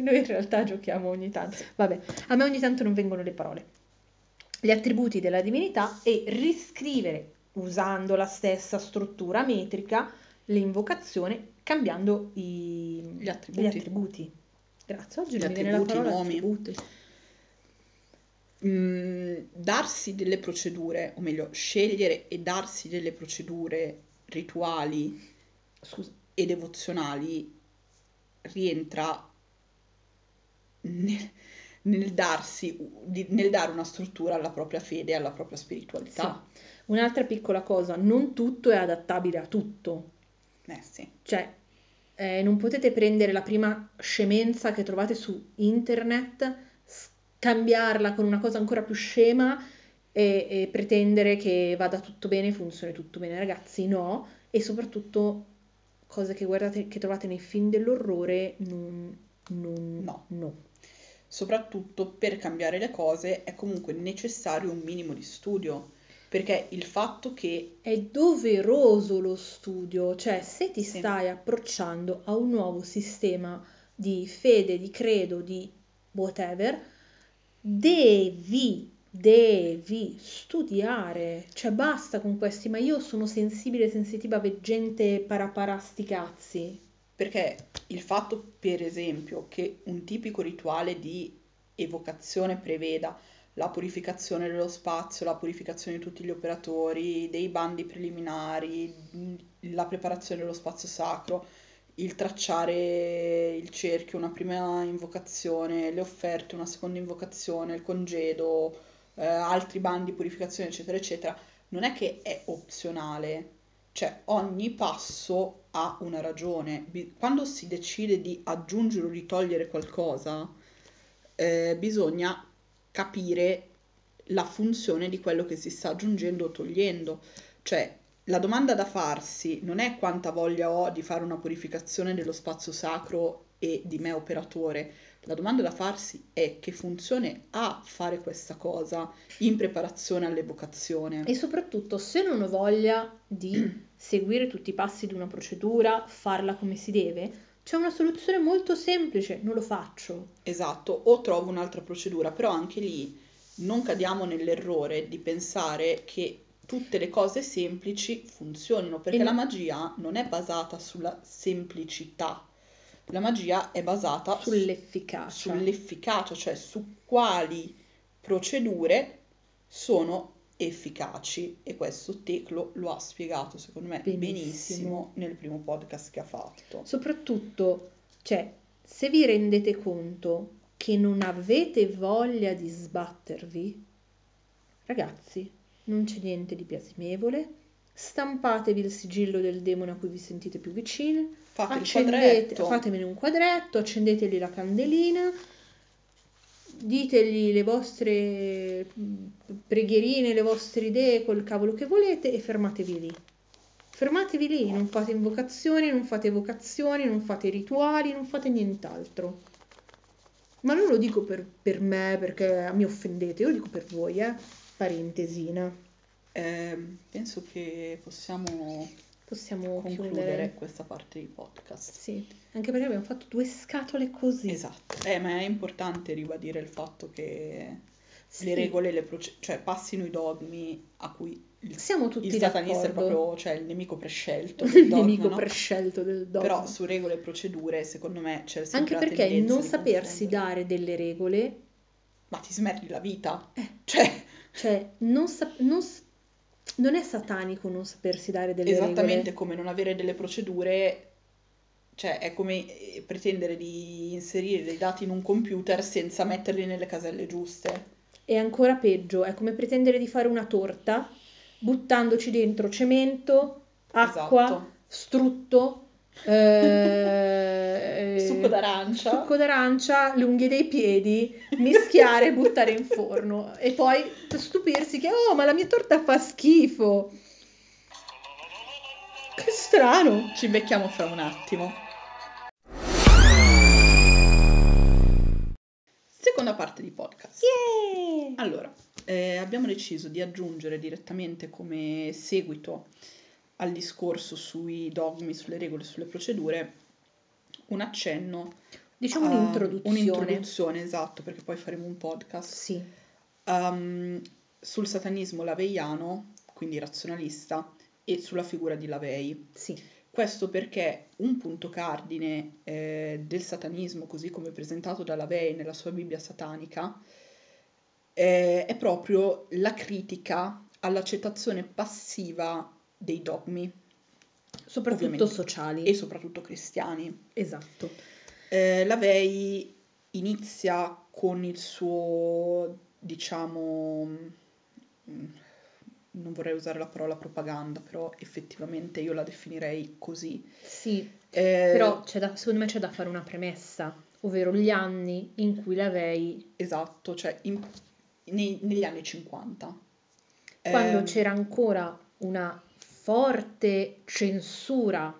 Noi in realtà giochiamo ogni tanto. Vabbè, a me ogni tanto non vengono le parole. Gli attributi della divinità e riscrivere usando la stessa struttura metrica l'invocazione cambiando i, Gli attributi. gli attributi. Grazie, oggi Gli non mi viene la parola nomi. attributi. Mm, darsi delle procedure, o meglio, scegliere e darsi delle procedure rituali Scusa, e devozionali rientra nel, nel darsi, nel dare una struttura alla propria fede e alla propria spiritualità. un'altra piccola cosa, non tutto è adattabile a tutto. Eh sì. Cioè, eh, non potete prendere la prima scemenza che trovate su internet, scambiarla con una cosa ancora più scema e, e pretendere che vada tutto bene, funzioni tutto bene. Ragazzi, no. E soprattutto cose che guardate, che trovate nei film dell'orrore, non, non, No. no. Soprattutto per cambiare le cose è comunque necessario un minimo di studio, perché il fatto che È doveroso lo studio, cioè se ti Sì. stai approcciando a un nuovo sistema di fede, di credo, di whatever, devi, devi studiare. Cioè basta con questi, ma io sono sensibile, sensitiva, veggente, paraparasti cazzi. Perché il fatto, per esempio, che un tipico rituale di evocazione preveda la purificazione dello spazio, la purificazione di tutti gli operatori, dei bandi preliminari, la preparazione dello spazio sacro, il tracciare il cerchio, una prima invocazione, le offerte, una seconda invocazione, il congedo, eh, altri bandi di purificazione, eccetera, eccetera, non è che è opzionale, cioè ogni passo ha una ragione. Quando si decide di aggiungere o di togliere qualcosa, eh, bisogna capire la funzione di quello che si sta aggiungendo o togliendo. Cioè, la domanda da farsi non è quanta voglia ho di fare una purificazione dello spazio sacro e di me operatore. La domanda da farsi è che funzione ha fare questa cosa in preparazione all'evocazione. E soprattutto, se non ho voglia di (clears throat) seguire tutti i passi di una procedura, farla come si deve, c'è una soluzione molto semplice, non lo faccio. Esatto, o trovo un'altra procedura, però anche lì non cadiamo nell'errore di pensare che tutte le cose semplici funzionino, perché E- la magia non è basata sulla semplicità, la magia è basata su- Sull'efficacia. sull'efficacia, cioè su quali procedure sono efficaci e questo Teclo lo ha spiegato secondo me Benissimo. benissimo nel primo podcast che ha fatto. Soprattutto, cioè, se vi rendete conto che non avete voglia di sbattervi, ragazzi, non c'è niente di biasimevole. Stampatevi il sigillo del demone a cui vi sentite più vicini. Fate accendete, fatemene un quadretto, accendetegli la candelina, ditegli le vostre preghierine, le vostre idee, quel cavolo che volete e fermatevi lì. Fermatevi lì, non fate invocazioni, non fate evocazioni, non fate rituali, non fate nient'altro. Ma non lo dico per, per me perché mi offendete, io lo dico per voi, eh. Parentesina. Ehm, penso che possiamo Possiamo concludere chiudere. questa parte di podcast. Sì, anche perché abbiamo fatto due scatole così. Esatto, eh, ma è importante ribadire il fatto che Sì. le regole, le proce- cioè passino i dogmi a cui il, Siamo tutti il satanista è d'accordo. proprio cioè, il nemico prescelto (laughs) il dogma, nemico no? prescelto del dogma. Però su regole e procedure, secondo me c'è sempre Anche perché non sapersi dare delle regole, Ma ti smerdi la vita, eh, cioè cioè non, sa- non s- non è satanico non sapersi dare delle esattamente regole. come non avere delle procedure, cioè è come eh, pretendere di inserire dei dati in un computer senza metterli nelle caselle giuste. E ancora peggio, è come pretendere di fare una torta buttandoci dentro cemento, acqua, Esatto. strutto, eh, Succo d'arancia. succo d'arancia, le unghie dei piedi, mischiare e buttare in forno. E poi stupirsi che, oh, ma la mia torta fa schifo. Che strano. Ci becchiamo fra un attimo. Seconda parte di podcast. Yeah! Allora, eh, abbiamo deciso di aggiungere direttamente come seguito al discorso sui dogmi, sulle regole, sulle procedure, un accenno, Diciamo a- un'introduzione. un'introduzione, esatto, perché poi faremo un podcast, Sì, um, sul satanismo laveiano, quindi razionalista, e sulla figura di Lavei. sì. Questo perché un punto cardine eh, del satanismo, così come presentato da Lavey nella sua Bibbia satanica, eh, è proprio la critica all'accettazione passiva dei dogmi Soprattutto Ovviamente. sociali. e soprattutto cristiani. Esatto. Eh, Lavey inizia con il suo, diciamo, mm, non vorrei usare la parola propaganda, però effettivamente io la definirei così. Sì, Eh, però c'è da- secondo me c'è da fare una premessa, ovvero gli anni in cui la Vei, Esatto, cioè in- nei- negli anni 50. quando Ehm, c'era ancora una forte censura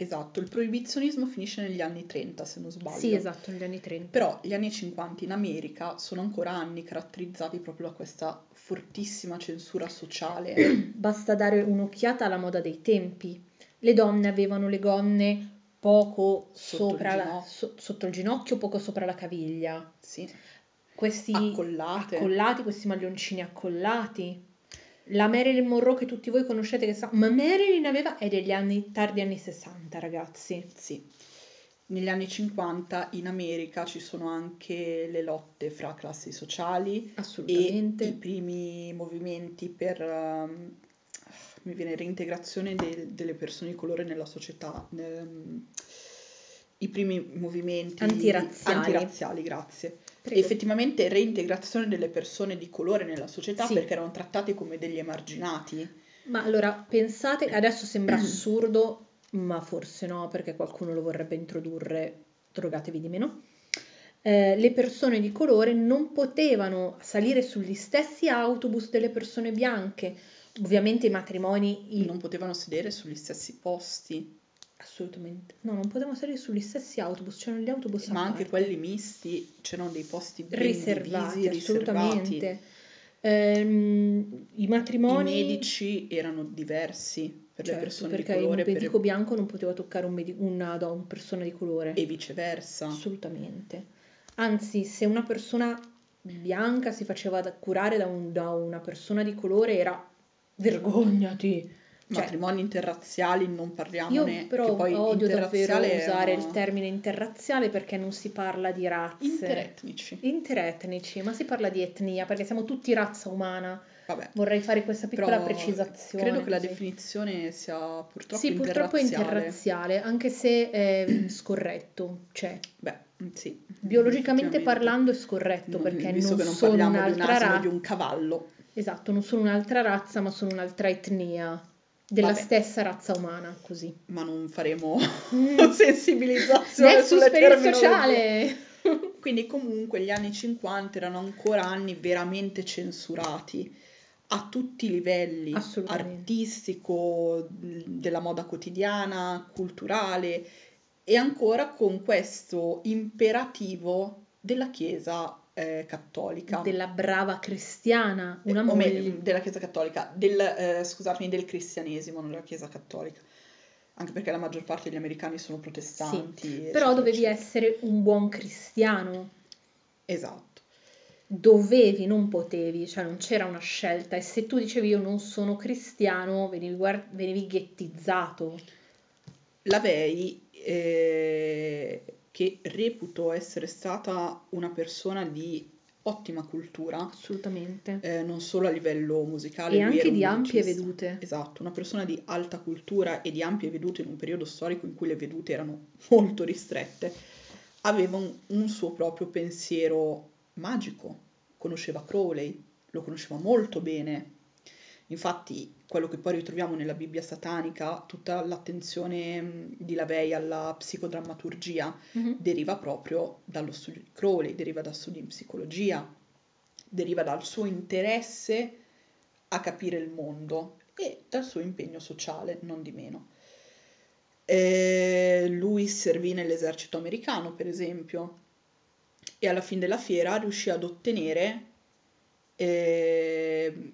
Esatto, il proibizionismo finisce negli anni 30, se non sbaglio. Sì, esatto, negli anni 30. Però gli anni 50 in America sono ancora anni caratterizzati proprio da questa fortissima censura sociale. (clears throat) Basta dare un'occhiata alla moda dei tempi. Le donne avevano le gonne poco Sotto sopra il la- ginocchio. so- sotto il ginocchio, poco sopra la caviglia. Sì, Questi accollati, questi maglioncini accollati. La Marilyn Monroe che tutti voi conoscete, che sa, ma Marilyn aveva, è degli anni tardi anni 60, ragazzi. Sì. Negli anni 50 in America ci sono anche le lotte fra classi sociali e Assolutamente. i primi movimenti per ehm, mi viene reintegrazione del- delle persone di colore nella società. ehm, I primi movimenti Antirazziali. antirazziali, grazie. Prego. Effettivamente reintegrazione delle persone di colore nella società Sì. perché erano trattate come degli emarginati. Ma allora, pensate, adesso sembra assurdo, ma forse no, perché qualcuno lo vorrebbe introdurre, drogatevi di meno. Eh, le persone di colore non potevano salire sugli stessi autobus delle persone bianche. Ovviamente i matrimoni, i- Non potevano sedere sugli stessi posti, assolutamente, no, non potevano salire sugli stessi autobus, c'erano gli autobus ma anche parte. quelli misti, c'erano dei posti ben riservati, divisi, riservati. assolutamente. Ehm, I I matrimoni, medici erano diversi per le certo, persone di perché colore un medico per- bianco non poteva toccare un medi- una, una persona di colore. e viceversa. Assolutamente. Anzi, se una persona bianca si faceva curare da, un- da una persona di colore era vergognati. Cioè, Matrimoni interrazziali non io parliamone, però che poi odio davvero usare il termine interrazziale perché non si parla di razze. interetnici. Interetnici, ma si parla di etnia perché siamo tutti razza umana. Vabbè, Vorrei fare questa piccola però precisazione. credo che la così. definizione sia purtroppo Sì, purtroppo è interrazziale. anche se è scorretto, cioè Beh, sì. biologicamente parlando è scorretto Non- perché non non sono un'altra razza. di un cavallo. Esatto, non sono un'altra razza, ma sono un'altra etnia della Vabbè. stessa razza umana, così. ma non faremo Mm. (laughs) sensibilizzazione Nexus sulle sociale! (laughs) Quindi comunque gli anni 50 erano ancora anni veramente censurati a tutti i livelli, artistico, della moda quotidiana, culturale e ancora con questo imperativo della Chiesa eh, cattolica. Della brava cristiana, una O me- moglie. della Chiesa cattolica, del, eh, scusatemi, del cristianesimo, non della Chiesa cattolica. Anche perché la maggior parte degli americani sono protestanti. Però eccetera, dovevi eccetera. essere un buon cristiano. Esatto. Dovevi, non potevi, cioè non c'era una scelta. E se tu dicevi io non sono cristiano, venivi, guard- venivi ghettizzato. La Vei, eh, che reputo essere stata una persona di ottima cultura, Assolutamente. eh, non solo a livello musicale, E anche di ampie vedute. Esatto, una persona di alta cultura e di ampie vedute in un periodo storico in cui le vedute erano (laughs) molto ristrette, aveva un, un suo proprio pensiero magico, conosceva Crowley, lo conosceva molto bene. Infatti, quello che poi ritroviamo nella Bibbia satanica, tutta l'attenzione di Lavey alla psicodrammaturgia, Mhm. deriva proprio dallo studio di Crowley, deriva da studi in psicologia, deriva dal suo interesse a capire il mondo e dal suo impegno sociale, non di meno. Eh, lui servì nell'esercito americano, per esempio, e alla fine della fiera riuscì ad ottenere, eh,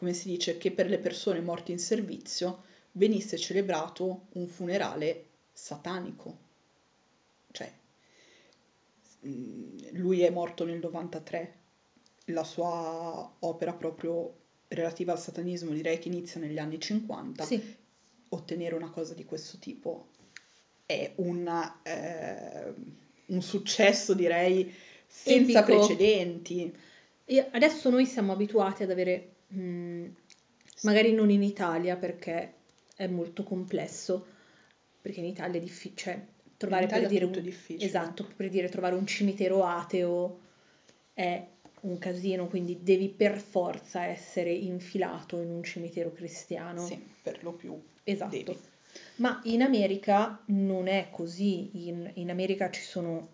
come si dice, che per le persone morte in servizio venisse celebrato un funerale satanico. Cioè, mm, lui è morto nel 93, la sua opera proprio relativa al satanismo direi che inizia negli anni 50. Sì, Ottenere una cosa di questo tipo è una, eh, un successo direi senza Epico. precedenti. E adesso noi siamo abituati ad avere, mh, magari non in Italia perché è molto complesso, perché in Italia è difficile, cioè, trovare In Italia per dire un, difficile. esatto, per dire trovare un cimitero ateo è un casino, quindi devi per forza essere infilato in un cimitero cristiano. Sì, per lo più. Esatto. devi. Ma in America non è così, in, in America ci sono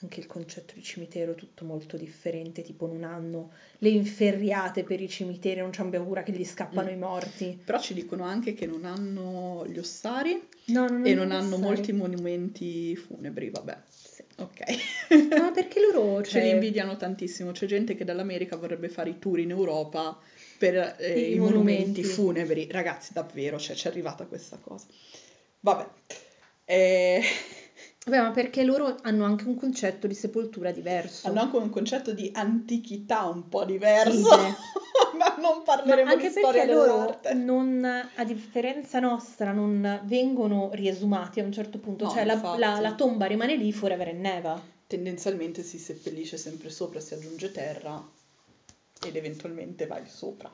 anche il concetto di cimitero è tutto molto differente, tipo non hanno le inferriate per i cimiteri, non c'hanno paura che gli scappano Mm. i morti. Però ci dicono anche che non hanno gli ossari No, non e hanno non hanno molti monumenti funebri, vabbè. Sì. Ok. Ma perché loro, (laughs) Ce cioè, li invidiano tantissimo. C'è gente che dall'America vorrebbe fare i tour in Europa per eh, I i, monumenti monumenti. funebri. Ragazzi, davvero, cioè, ci è arrivata questa cosa. Vabbè. Eh, Vabbè, ma perché loro hanno anche un concetto di sepoltura diverso. hanno anche un concetto di antichità un po' diverso. Sì, beh. (laughs) Ma non Ma parleremo anche di storia perché loro, non, a differenza nostra, non vengono riesumati a un certo punto, No, cioè la, la- la tomba rimane lì forever and never. Tendenzialmente si seppellisce sempre sopra, si aggiunge terra ed eventualmente vai sopra.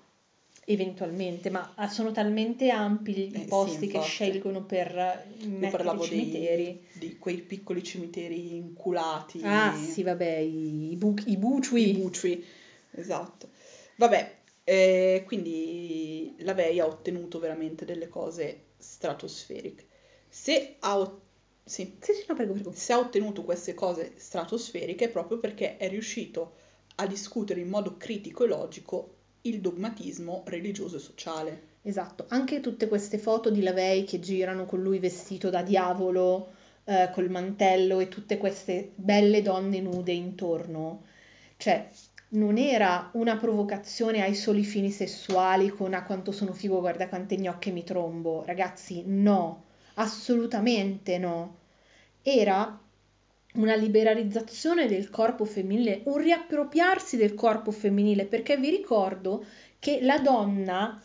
Eventualmente, ma ah, sono talmente ampi i Eh, sì, posti che infatti. scelgono per eh, mettere i cimiteri. dei, di quei piccoli cimiteri inculati. Ah, sì, vabbè, i, bu- i bucui. I bucci, esatto. Vabbè, eh, quindi la Vei ha ottenuto veramente delle cose stratosferiche. Se ha, ot- sì, Sì, sì, no, prego, prego. se ha ottenuto queste cose stratosferiche è proprio perché è riuscito a discutere in modo critico e logico il dogmatismo religioso e sociale. Esatto, anche tutte queste foto di Lavey che girano con lui vestito da diavolo, eh, col mantello e tutte queste belle donne nude intorno, cioè non era una provocazione ai soli fini sessuali con a quanto sono figo, guarda quante gnocche mi trombo. Ragazzi, no, assolutamente no. Era una liberalizzazione del corpo femminile, un riappropriarsi del corpo femminile, perché vi ricordo che la donna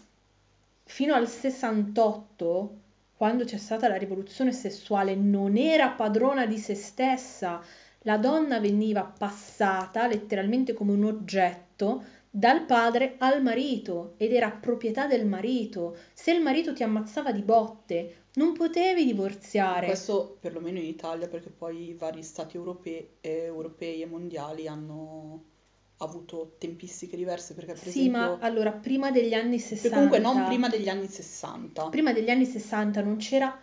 fino al 68, quando c'è stata la rivoluzione sessuale, non era padrona di se stessa. La donna veniva passata letteralmente come un oggetto dal padre al marito ed era proprietà del marito. Se il marito ti ammazzava di botte, non potevi divorziare. Questo perlomeno in Italia, perché poi i vari stati europei, eh, europei e mondiali hanno avuto tempistiche diverse, perché per Sì, ma esempio... allora prima degli anni Perché 60, comunque non prima degli anni 60. prima degli anni 60 non c'era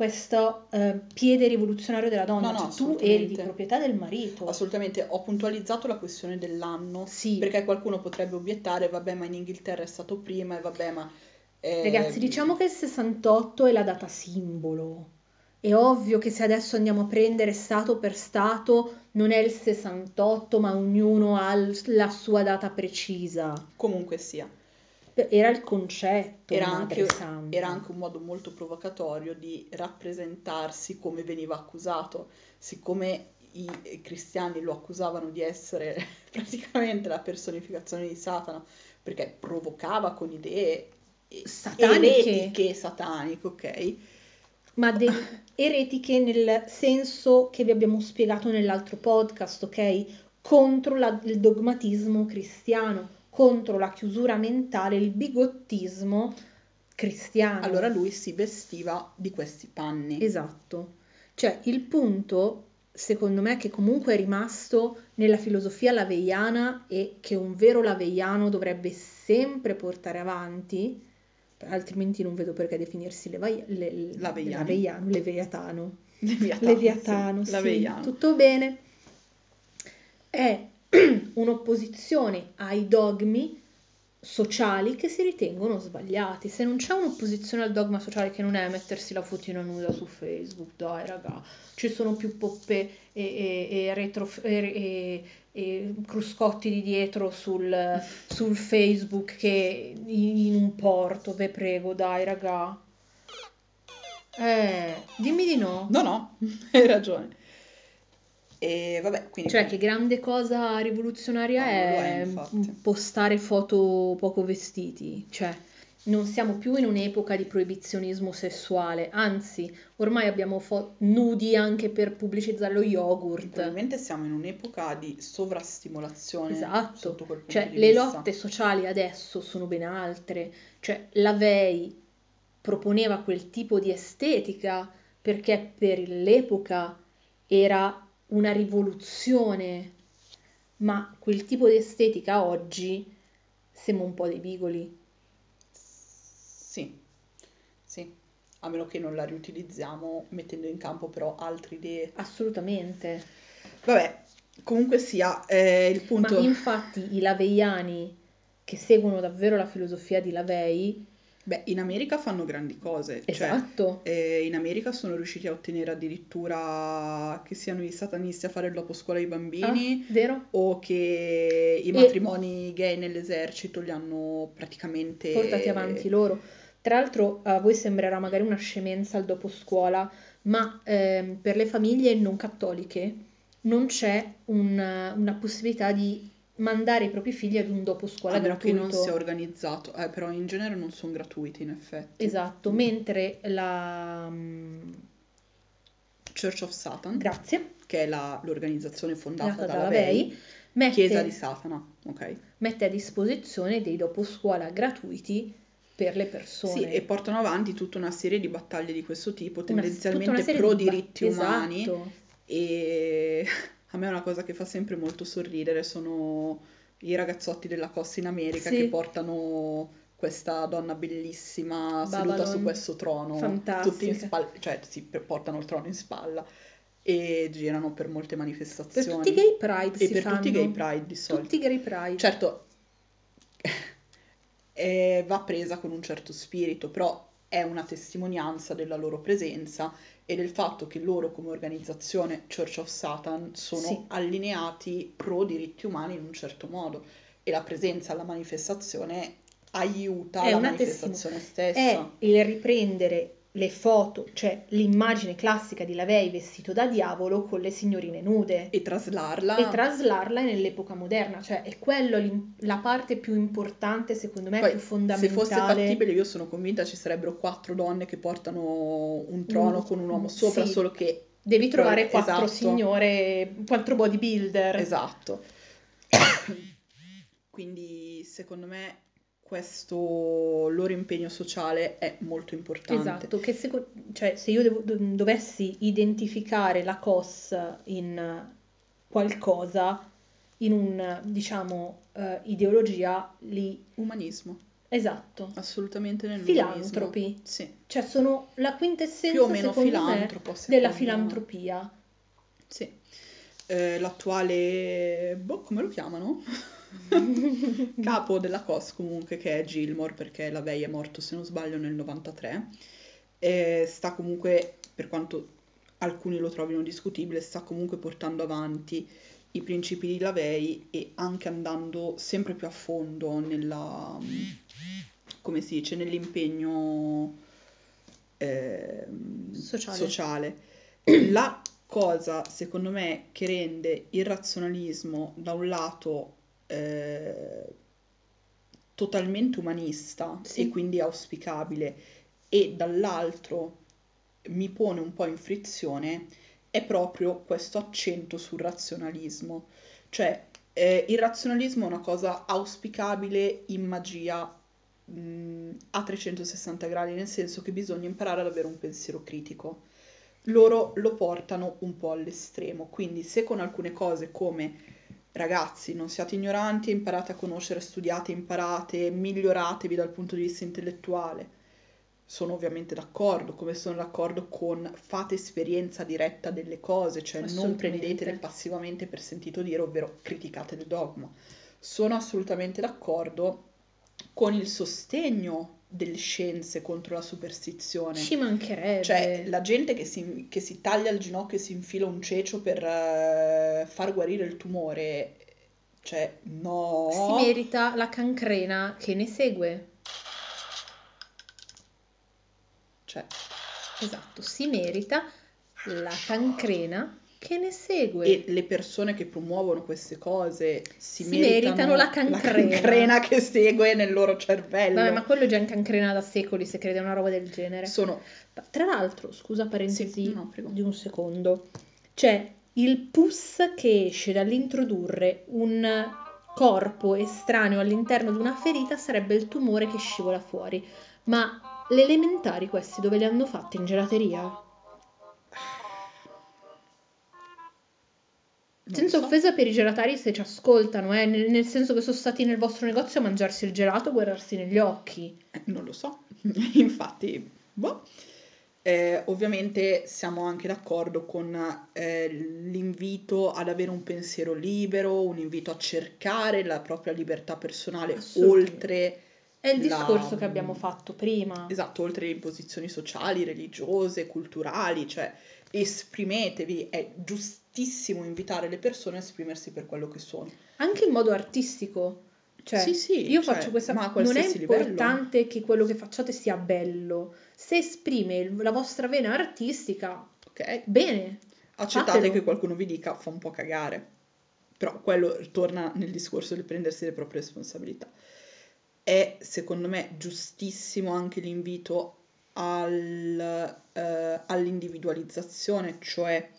questo eh, piede rivoluzionario della donna, No, no, cioè tu eri di proprietà del marito. Assolutamente, ho puntualizzato la questione dell'anno, Sì. perché qualcuno potrebbe obiettare, vabbè, ma in Inghilterra è stato prima, e vabbè, ma... eh, Ragazzi, diciamo che il 68 è la data simbolo. È ovvio che se adesso andiamo a prendere stato per stato non è il 68, ma ognuno ha la sua data precisa. Comunque sia, Era il concetto, era anche, era anche un modo molto provocatorio di rappresentarsi come veniva accusato, siccome i cristiani lo accusavano di essere (laughs) praticamente la personificazione di Satana, perché provocava con idee Sataniche. eretiche sataniche, ok? ma de- eretiche nel senso che vi abbiamo spiegato nell'altro podcast, ok? Contro la- il dogmatismo cristiano, contro la chiusura mentale, il bigottismo cristiano. Allora lui si vestiva di questi panni. Esatto. Cioè, il punto, secondo me, che comunque è rimasto nella filosofia laveiana e che un vero laveiano dovrebbe sempre portare avanti, altrimenti non vedo perché definirsi levai- le- le- Laveiani. laveiano, leviatano. Leviatano, Leviatano, sì, sì, Laveiano. tutto bene. È (clears throat) un'opposizione ai dogmi sociali che si ritengono sbagliati. Se non c'è un'opposizione al dogma sociale che non è mettersi la fotina nuda su Facebook, dai raga, ci sono più poppe e, e- e retro, e, e- cruscotti di dietro sul, sul Facebook che in, in un porto, ve prego, dai raga. Eh, dimmi di no. No, no, (laughs) hai ragione. E vabbè, quindi... Cioè, che grande cosa rivoluzionaria No, è, è infatti. postare foto poco vestiti. Cioè, non siamo più in un'epoca di proibizionismo sessuale, anzi, ormai abbiamo fo- nudi anche per pubblicizzare lo yogurt. Probabilmente siamo in un'epoca di sovrastimolazione Esatto. sotto quel punto Cioè, le vista. lotte sociali adesso sono ben altre. Cioè, la Vei proponeva quel tipo di estetica perché per l'epoca era una rivoluzione, ma quel tipo di estetica oggi sembra un po' dei bigoli. Sì, sì, a meno che non la riutilizziamo mettendo in campo però altre idee. Assolutamente. Vabbè, comunque sia, eh, il punto... Ma infatti i laveiani che seguono davvero la filosofia di Lavei, Beh, in America fanno grandi cose, cioè esatto, eh, in America sono riusciti a ottenere addirittura che siano i satanisti a fare il dopo scuola ai ah, bambini vero? o che i E matrimoni gay nell'esercito li hanno praticamente... portati avanti loro. Tra l'altro, a voi sembrerà magari una scemenza il dopo scuola, ma ehm, per le famiglie non cattoliche non c'è un- una possibilità di mandare i propri figli ad un dopo scuola A meno che non gratuito. sia organizzato, eh, però in genere non sono gratuiti in effetti. Esatto, mentre la... mm, Church of Satan, Grazie, che è la- l'organizzazione fondata nata da da Lavey, Lavei, Chiesa di mette, Satana, ok? mette a disposizione dei dopo scuola gratuiti per le Sì, e persone. portano avanti tutta una serie di battaglie di questo tipo, una tendenzialmente pro di... diritti umani, Esatto. e a me è una cosa che fa sempre molto sorridere sono i ragazzotti della costa in America che Sì, portano questa donna bellissima seduta su Babylon, questo trono, tutti in fantastica. spalla, cioè si portano il trono in spalla e girano per molte Per tutti i manifestazioni gay pride e per tutti i gay fanno. pride di solito. Tutti i gay pride. Certo, (laughs) eh, va presa con un certo spirito, però è una testimonianza della loro presenza e del fatto che loro come organizzazione Church of Satan sono Sì, allineati pro diritti umani in un certo modo e la presenza alla manifestazione aiuta è la manifestazione È stessa. il riprendere le foto, cioè l'immagine classica di Lavei vestito da diavolo con le signorine nude E e traslarla, traslarla nell'epoca moderna, cioè è quello l'im- la parte più importante, secondo me, poi più se fosse fondamentale. fattibile io sono convinta ci sarebbero quattro donne che portano un trono Un- con un uomo sopra, sì, solo che devi trovare probabilmente quattro esatto, signore, quattro bodybuilder. esatto. (coughs) Quindi secondo me questo loro impegno sociale è molto importante. Esatto, che seco- cioè, se io devo- do- dovessi identificare la COS in qualcosa, in un, diciamo, eh, ideologia, lì, Umanismo, esatto, assolutamente nell'umanismo. filantropi, Sì, cioè sono la più o quintessenza, meno secondo me, filantropo, della filantropia. Sì. Eh, l'attuale, boh, come lo chiamano? (laughs) Capo della COS comunque, che è Gilmore, perché la Vey è morto, se non sbaglio, nel 93. E sta comunque, per quanto alcuni lo trovino discutibile, sta comunque portando avanti i principi di Lavey e anche andando sempre più a fondo nella, come si dice, nell'impegno ehm, Sociale. sociale. La cosa, secondo me, che rende il razionalismo da un lato eh, totalmente umanista e Sì, quindi auspicabile e dall'altro mi pone un po' in frizione è proprio questo accento sul razionalismo. Cioè, eh, il razionalismo è una cosa auspicabile in magia mh, a 360 gradi, nel senso che bisogna imparare ad avere un pensiero critico. Loro lo portano un po' all'estremo, quindi se con alcune cose come ragazzi non siate ignoranti, imparate a conoscere, studiate, imparate, miglioratevi dal punto di vista intellettuale, sono ovviamente d'accordo, come sono d'accordo con fate esperienza diretta delle cose, cioè non prendetele passivamente per sentito dire, ovvero criticate il dogma. Sono assolutamente d'accordo con il sostegno delle scienze contro la superstizione. Ci Cioè, mancherebbe. la gente che si, che si taglia il ginocchio e si infila un cecio per eh, far guarire il tumore, cioè, Si no. merita la cancrena che ne segue. Cioè, Esatto, si merita la cancrena che ne segue. e le persone che promuovono queste cose si Si meritano meritano la la cancrena. cancrena che segue nel loro Vabbè, ma cervello. quello è già in cancrena da secoli, se crede a una roba del genere. Sono... Tra l'altro, scusa Sì, parentesi no, prego. di un secondo, c'è il pus che esce dall'introdurre un corpo estraneo all'interno di una ferita sarebbe il tumore che scivola fuori. Ma le elementari questi dove le hanno fatte in gelateria? Senza so. offesa per i gelatari se ci ascoltano, eh, nel, nel senso che sono stati nel vostro negozio a mangiarsi il gelato guardarsi negli occhi. Eh, non lo so. (laughs) Infatti, boh. Eh, ovviamente siamo anche d'accordo con eh, l'invito ad avere un pensiero libero, un invito a cercare la propria libertà personale oltre È il la- discorso che abbiamo fatto prima. Esatto, oltre le imposizioni sociali, religiose, culturali, cioè esprimetevi, è giustissimo invitare le persone a esprimersi per quello che sono. Anche in modo artistico. Cioè, Sì, sì, io cioè, faccio questa ma Non è qualsiasi livello. importante che quello che facciate sia bello. Se esprime la vostra vena artistica, Ok? bene. Accettate Fatelo. che qualcuno vi dica fa un po' cagare, però quello torna nel discorso del prendersi le proprie responsabilità. È secondo me giustissimo anche l'invito al, eh, all'individualizzazione, cioè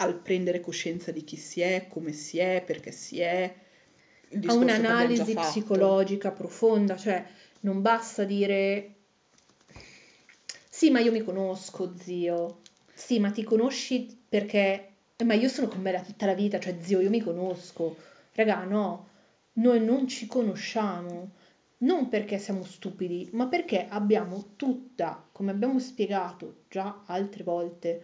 al prendere coscienza di chi si è, come si è, perché si è. A un'analisi psicologica profonda, cioè non basta dire sì, ma io mi conosco, zio. Sì, ma ti conosci perché "Eh, ma io sono con me da tutta la vita, cioè zio, io mi conosco. Raga, no, noi non ci conosciamo. Non perché siamo stupidi, ma perché abbiamo tutta, come abbiamo spiegato già altre volte,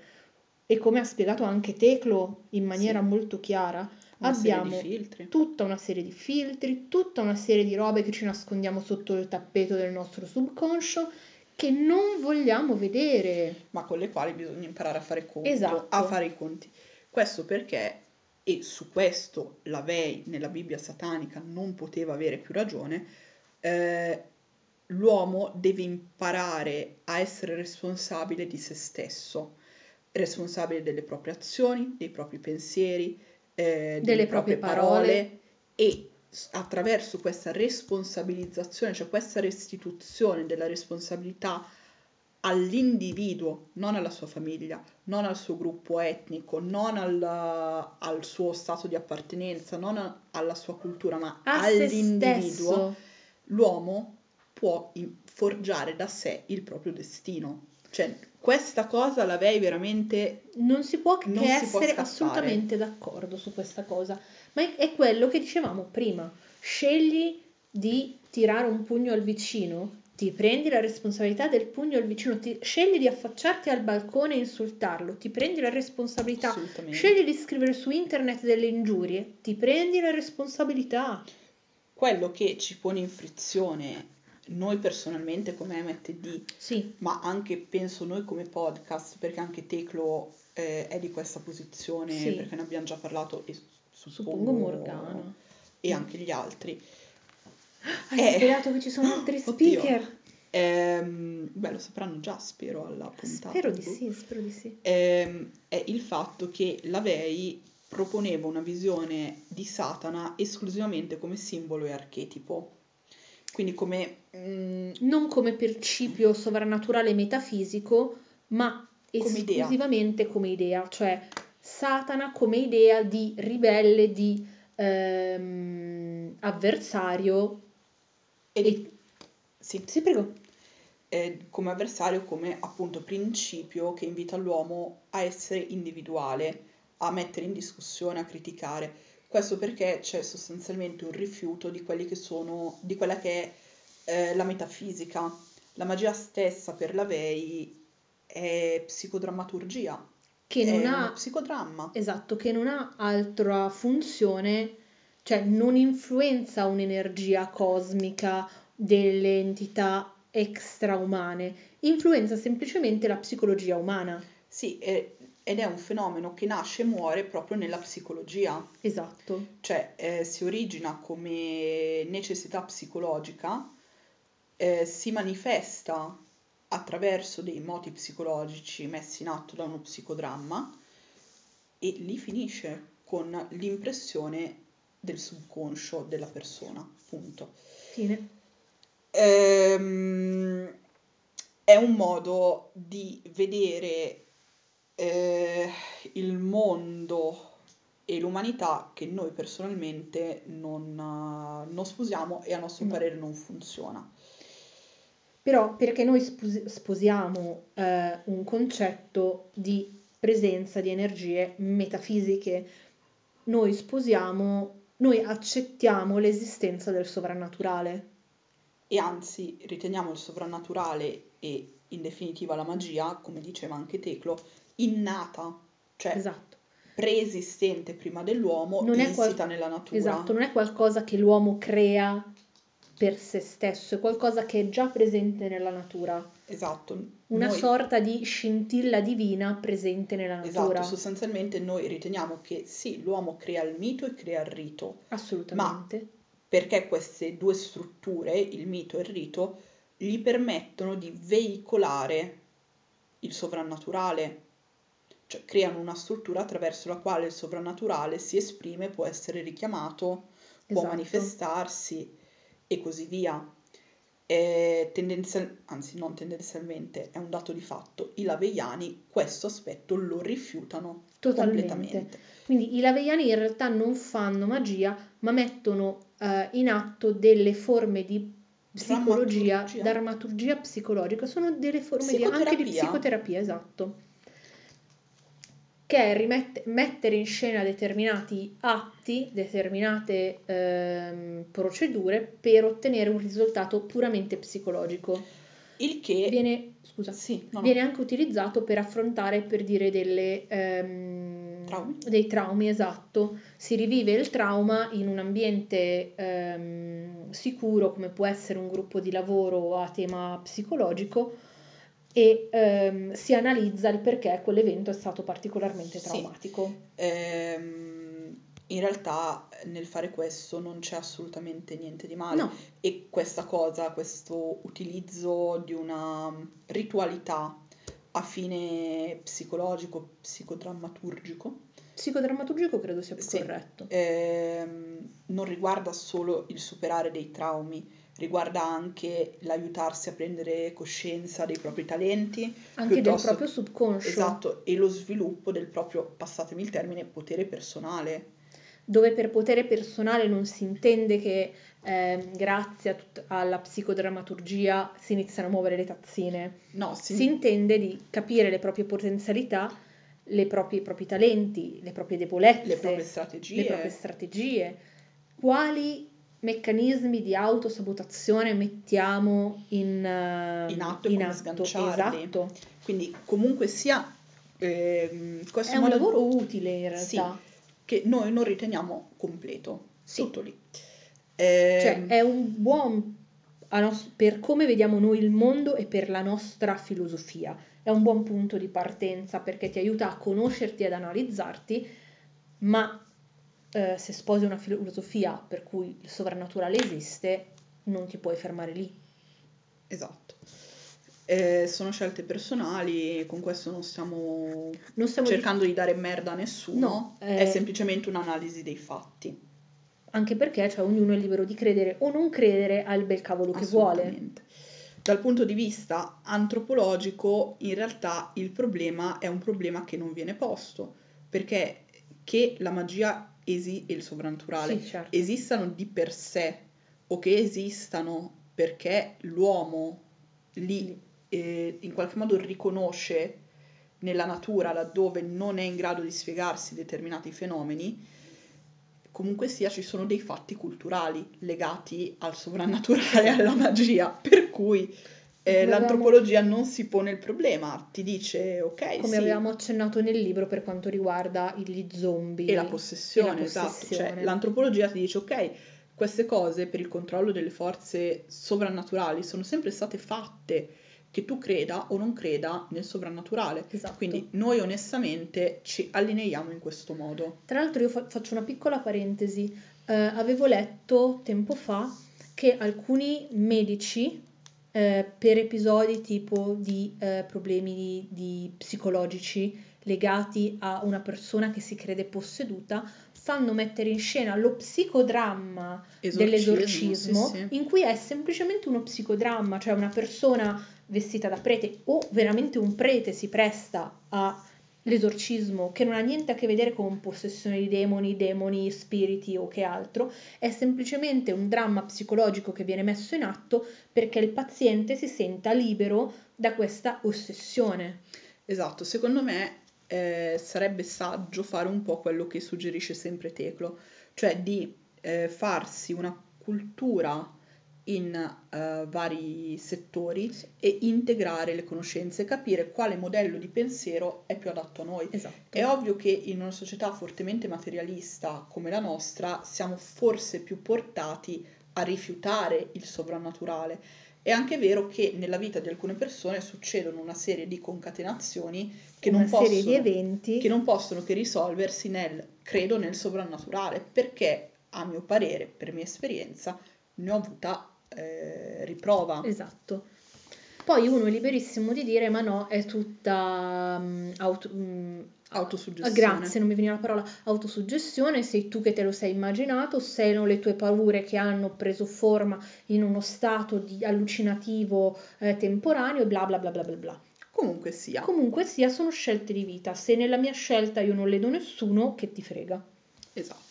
e come ha spiegato anche Teclo in maniera Sì. molto chiara, Una abbiamo tutta una serie di filtri, tutta una serie di robe che ci nascondiamo sotto il tappeto del nostro subconscio che non vogliamo vedere. ma con le quali bisogna imparare a fare conto, Esatto. a fare i conti. Questo perché, e su questo la Vei nella Bibbia satanica non poteva avere più ragione, eh, l'uomo deve imparare a essere responsabile di se stesso, responsabile delle proprie azioni, dei propri pensieri, eh, Delle proprie parole. e s- attraverso questa responsabilizzazione, cioè questa restituzione della responsabilità all'individuo, non alla sua famiglia, non al suo gruppo etnico, non al, al suo stato di appartenenza, non a- alla sua cultura, ma A all'individuo, l'uomo può forgiare da sé il proprio destino. Cioè, questa cosa la Vei veramente Non si può che si può essere scappare. assolutamente d'accordo su questa cosa, ma è, quello che dicevamo prima. Scegli di tirare un pugno al vicino, ti prendi la responsabilità del pugno al vicino, ti- scegli di affacciarti al balcone e insultarlo, ti prendi la responsabilità. Scegli di scrivere su internet delle ingiurie, ti prendi la responsabilità. Quello che ci pone in frizione noi personalmente come MTD Sì, ma anche penso noi come podcast, perché anche Teclo eh, è di questa posizione, Sì. perché ne abbiamo già parlato e suppongo Morgana. e anche gli altri. Hai Eh. svelato che ci sono (gasps) altri Oddio. speaker? Ehm, beh, lo sapranno già, spero, alla puntata. Spero di sì, spero di sì. Ehm, è il fatto che la Vei proponeva una visione di Satana esclusivamente come simbolo e archetipo. Quindi come mm, non come principio sovrannaturale metafisico, ma Come idea. esclusivamente come idea, cioè Satana come idea di ribelle, di ehm, avversario. e di- sì, Sì, prego. come avversario, come appunto principio che invita l'uomo a essere individuale, a mettere in discussione, a criticare. Questo perché c'è sostanzialmente un rifiuto di quelli che sono, di quella che è eh, la metafisica. La magia stessa per la Vei è psicodrammaturgia, Che è non ha, psicodramma. esatto, che non ha altra funzione, cioè non influenza un'energia cosmica delle entità extraumane, influenza semplicemente la psicologia umana. Sì, è- ed è un fenomeno che nasce e muore proprio nella psicologia. Esatto. cioè eh, si origina come necessità psicologica, eh, si manifesta attraverso dei moti psicologici messi in atto da uno psicodramma e lì finisce con l'impressione del subconscio della persona, punto. Fine. Ehm, è un modo di vedere eh, il mondo e l'umanità che noi personalmente non, eh, non sposiamo e a nostro No. parere non funziona. Però perché noi spos- sposiamo eh, un concetto di presenza di energie metafisiche, noi sposiamo, noi accettiamo l'esistenza del sovrannaturale. e anzi riteniamo il sovrannaturale e in definitiva la magia, come diceva anche Teclo, innata, cioè Esatto. preesistente prima dell'uomo, Non insita qual- nella natura. Esatto, non è qualcosa che l'uomo crea per se stesso, è qualcosa che è già presente nella natura, Esatto. una Noi- sorta di scintilla divina presente nella natura. Esatto, sostanzialmente noi riteniamo che sì, l'uomo crea il mito e crea il rito, Assolutamente. perché queste due strutture, il mito e il rito, gli permettono di veicolare il sovrannaturale, cioè creano una struttura attraverso la quale il sovrannaturale si esprime, può essere richiamato, può Esatto. manifestarsi e così via. E tendenzial- anzi, non tendenzialmente, è un dato di fatto. I laveiani questo aspetto lo rifiutano Totalmente. completamente. Quindi i laveiani in realtà non fanno magia, ma mettono eh, in atto delle forme di psicologia, Drammaturgia. drammaturgia psicologica, sono delle forme di- anche di Psicoterapia. psicoterapia, esatto, che è rimette- mettere in scena determinati atti, determinate ehm, procedure per ottenere un risultato puramente psicologico. Il che... Viene, scusa, Sì, no, no. viene anche utilizzato per affrontare, per dire, delle, ehm, Traumi? dei traumi, esatto. Si rivive il trauma in un ambiente ehm, sicuro, come può essere un gruppo di lavoro a tema psicologico, e ehm, si analizza il perché quell'evento è stato particolarmente Sì. traumatico. Ehm, in realtà nel fare questo non c'è assolutamente niente di male No, e questa cosa, questo utilizzo di una ritualità a fine psicologico, psicodrammaturgico, psicodrammaturgico credo sia più Sì. corretto. ehm, non riguarda solo il superare dei traumi, riguarda anche l'aiutarsi a prendere coscienza dei propri talenti, Anche del proprio subconscio. esatto, e lo sviluppo del proprio, passatemi il termine, potere personale. dove per potere personale non si intende che ehm, grazie tut- alla psicodrammaturgia si iniziano a muovere le tazzine, No, si- si intende di capire le proprie potenzialità, le proprie- i propri talenti, le proprie debolezze, le proprie strategie. le proprie strategie, quali meccanismi di autosabotazione mettiamo in, eh, In atto in atto. Esatto. Quindi comunque sia ehm, questo È un modo lavoro utile in Sì. realtà. che noi non riteniamo completo, Sì. tutto lì. Cioè, Ehm, è un buon nos- per come vediamo noi il mondo e per la nostra filosofia. È un buon punto di partenza perché ti aiuta a conoscerti ed analizzarti, ma eh, se sposi una filosofia per cui il sovrannaturale esiste, non ti puoi fermare lì. Esatto. Eh, sono scelte personali, con questo non stiamo Non stiamo cercando di dare merda a nessuno, No, è eh, semplicemente un'analisi dei fatti. anche perché cioè, ognuno è libero di credere o non credere al bel cavolo che vuole. Dal punto di vista antropologico, in realtà il problema è un problema che non viene posto, perché che la magia esi- e il sovrannaturale Sì, certo. esistano di per sé o che esistano perché l'uomo li eh, in qualche modo riconosce nella natura laddove non è in grado di spiegarsi determinati fenomeni, comunque sia ci sono dei fatti culturali legati al sovrannaturale e alla magia, per cui eh, l'antropologia non si pone il problema, ti dice ok, Come sì, avevamo accennato nel libro per quanto riguarda gli zombie. e la possessione, e la esatto, possessione. cioè l'antropologia ti dice ok, queste cose per il controllo delle forze sovrannaturali sono sempre state fatte, che tu creda o non creda nel sovrannaturale. Esatto. Quindi noi onestamente ci allineiamo in questo modo. Tra l'altro io fa- faccio una piccola parentesi. Eh, avevo letto tempo fa che alcuni medici eh, per episodi tipo di eh, problemi di, di psicologici legati a una persona che si crede posseduta fanno mettere in scena lo psicodramma dell'esorcismo sì, sì. in cui è semplicemente uno psicodramma, cioè una persona vestita da prete o veramente un prete si presta all'esorcismo che non ha niente a che vedere con possessione di demoni, demoni, spiriti o che altro, è semplicemente un dramma psicologico che viene messo in atto perché il paziente si senta libero da questa ossessione. Esatto, secondo me eh, sarebbe saggio fare un po' quello che suggerisce sempre Teclo, cioè di eh, farsi una cultura in eh, vari settori e integrare le conoscenze, capire quale modello di pensiero è più adatto a noi. Esatto. È ovvio che in una società fortemente materialista come la nostra siamo forse più portati a rifiutare il sovrannaturale. È anche vero che nella vita di alcune persone succedono una serie di concatenazioni che, Una non serie possono, di eventi che non possono che risolversi nel credo nel sovrannaturale, perché a mio parere, per mia esperienza, ne ho avuta eh, riprova. Esatto. Poi uno è liberissimo di dire, ma no, è tutta mm, auto- ah, Autosuggestione. Grazie, non mi veniva la parola autosuggestione, sei tu che te lo sei immaginato, sono le tue paure che hanno preso forma in uno stato di allucinativo eh, temporaneo, bla bla bla bla bla bla. Comunque sia. Comunque sia, sono scelte di vita. Se nella mia scelta io non ledo nessuno, che ti frega. Esatto.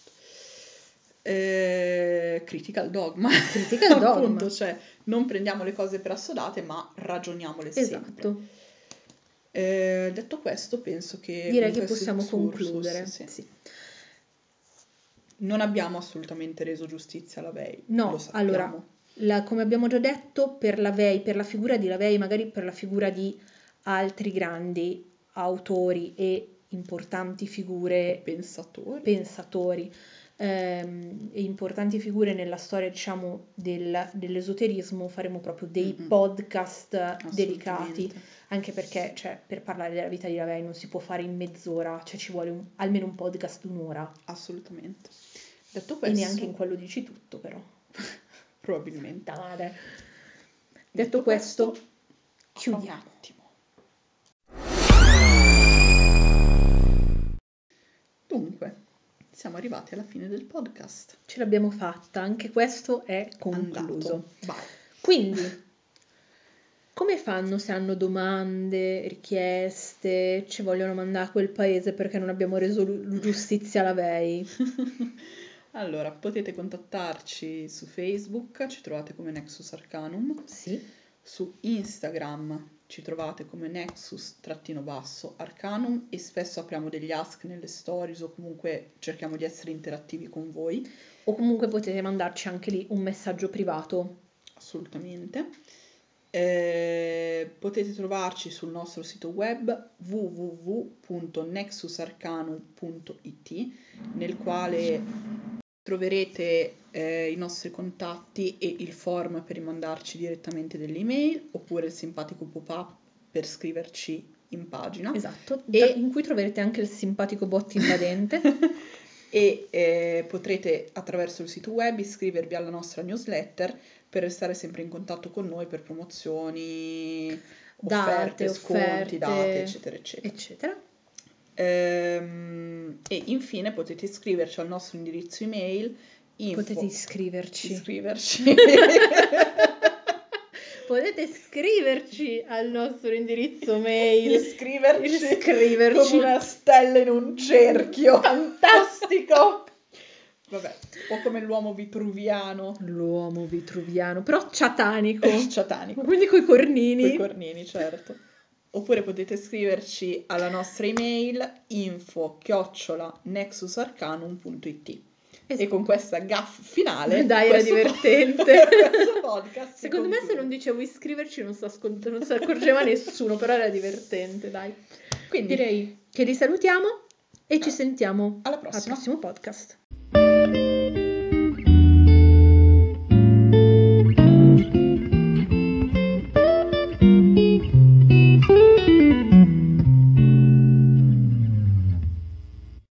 Eh, critical dogma. Critical dogma. (laughs) Appunto, cioè non prendiamo le cose per assodate, ma ragioniamole sempre. Esatto. Eh, detto questo, penso che Direi che possiamo concludere. sì. Sì. Non abbiamo assolutamente reso giustizia alla Vei. No, allora, La- come abbiamo già detto, per la Vei, per la figura di Lavei, magari per la figura di altri grandi autori e importanti figure, pensatori. pensatori ehm, e importanti figure nella storia, diciamo, del- dell'esoterismo, faremo proprio dei Mm-mm. podcast dedicati, anche perché, cioè, per parlare della vita di Lavei non si può fare in mezz'ora, cioè ci vuole un- almeno un podcast di un'ora. Assolutamente. Detto E questo, neanche in quello dici tutto, però. (laughs) probabilmente. Dare. Detto questo, chiudiamo. Un attimo. Dunque, siamo arrivati alla fine del podcast. Ce l'abbiamo fatta, anche questo è concluso. Quindi, come fanno se hanno domande, richieste, ci vogliono mandare a quel paese perché non abbiamo reso lu- giustizia alla VEI? (laughs) Allora, potete contattarci su Facebook, ci trovate come Nexus Arcanum, Sì, su Instagram ci trovate come Nexus-Arcanum e spesso apriamo degli ask nelle stories o comunque cerchiamo di essere interattivi con voi, o comunque potete mandarci anche lì un messaggio privato. assolutamente. Eh, potete trovarci sul nostro sito web www.nexusarcanum.it nel quale troverete eh, i nostri contatti e il form per rimandarci direttamente delle email oppure il simpatico pop-up per scriverci in pagina Esatto, E- in cui troverete anche il simpatico bot invadente. (laughs) e eh, potrete attraverso il sito web iscrivervi alla nostra newsletter per restare sempre in contatto con noi per promozioni, offerte, Date, sconti, offerte, date, eccetera, eccetera. eccetera. Ehm, e infine potete iscriverci al nostro indirizzo email info Potete iscriverci. iscriverci (laughs) (laughs) Potete scriverci al nostro indirizzo mail. iscriverci Iscriverci. come una stella in un cerchio (laughs) fantastico vabbè un po' come l'uomo vitruviano L'uomo vitruviano, però ciatanico. ciatanico Quindi coi cornini. Coi cornini, certo. Oppure potete scriverci alla nostra email info chiocciola nexusarcanum.it e con questa gaff finale (laughs) Dai, era divertente. (laughs) podcast Secondo me se non dicevo iscriverci non si ascol- non si accorgeva nessuno, però era divertente, dai. quindi Direi che li salutiamo e ci sentiamo alla al prossima prossimo podcast.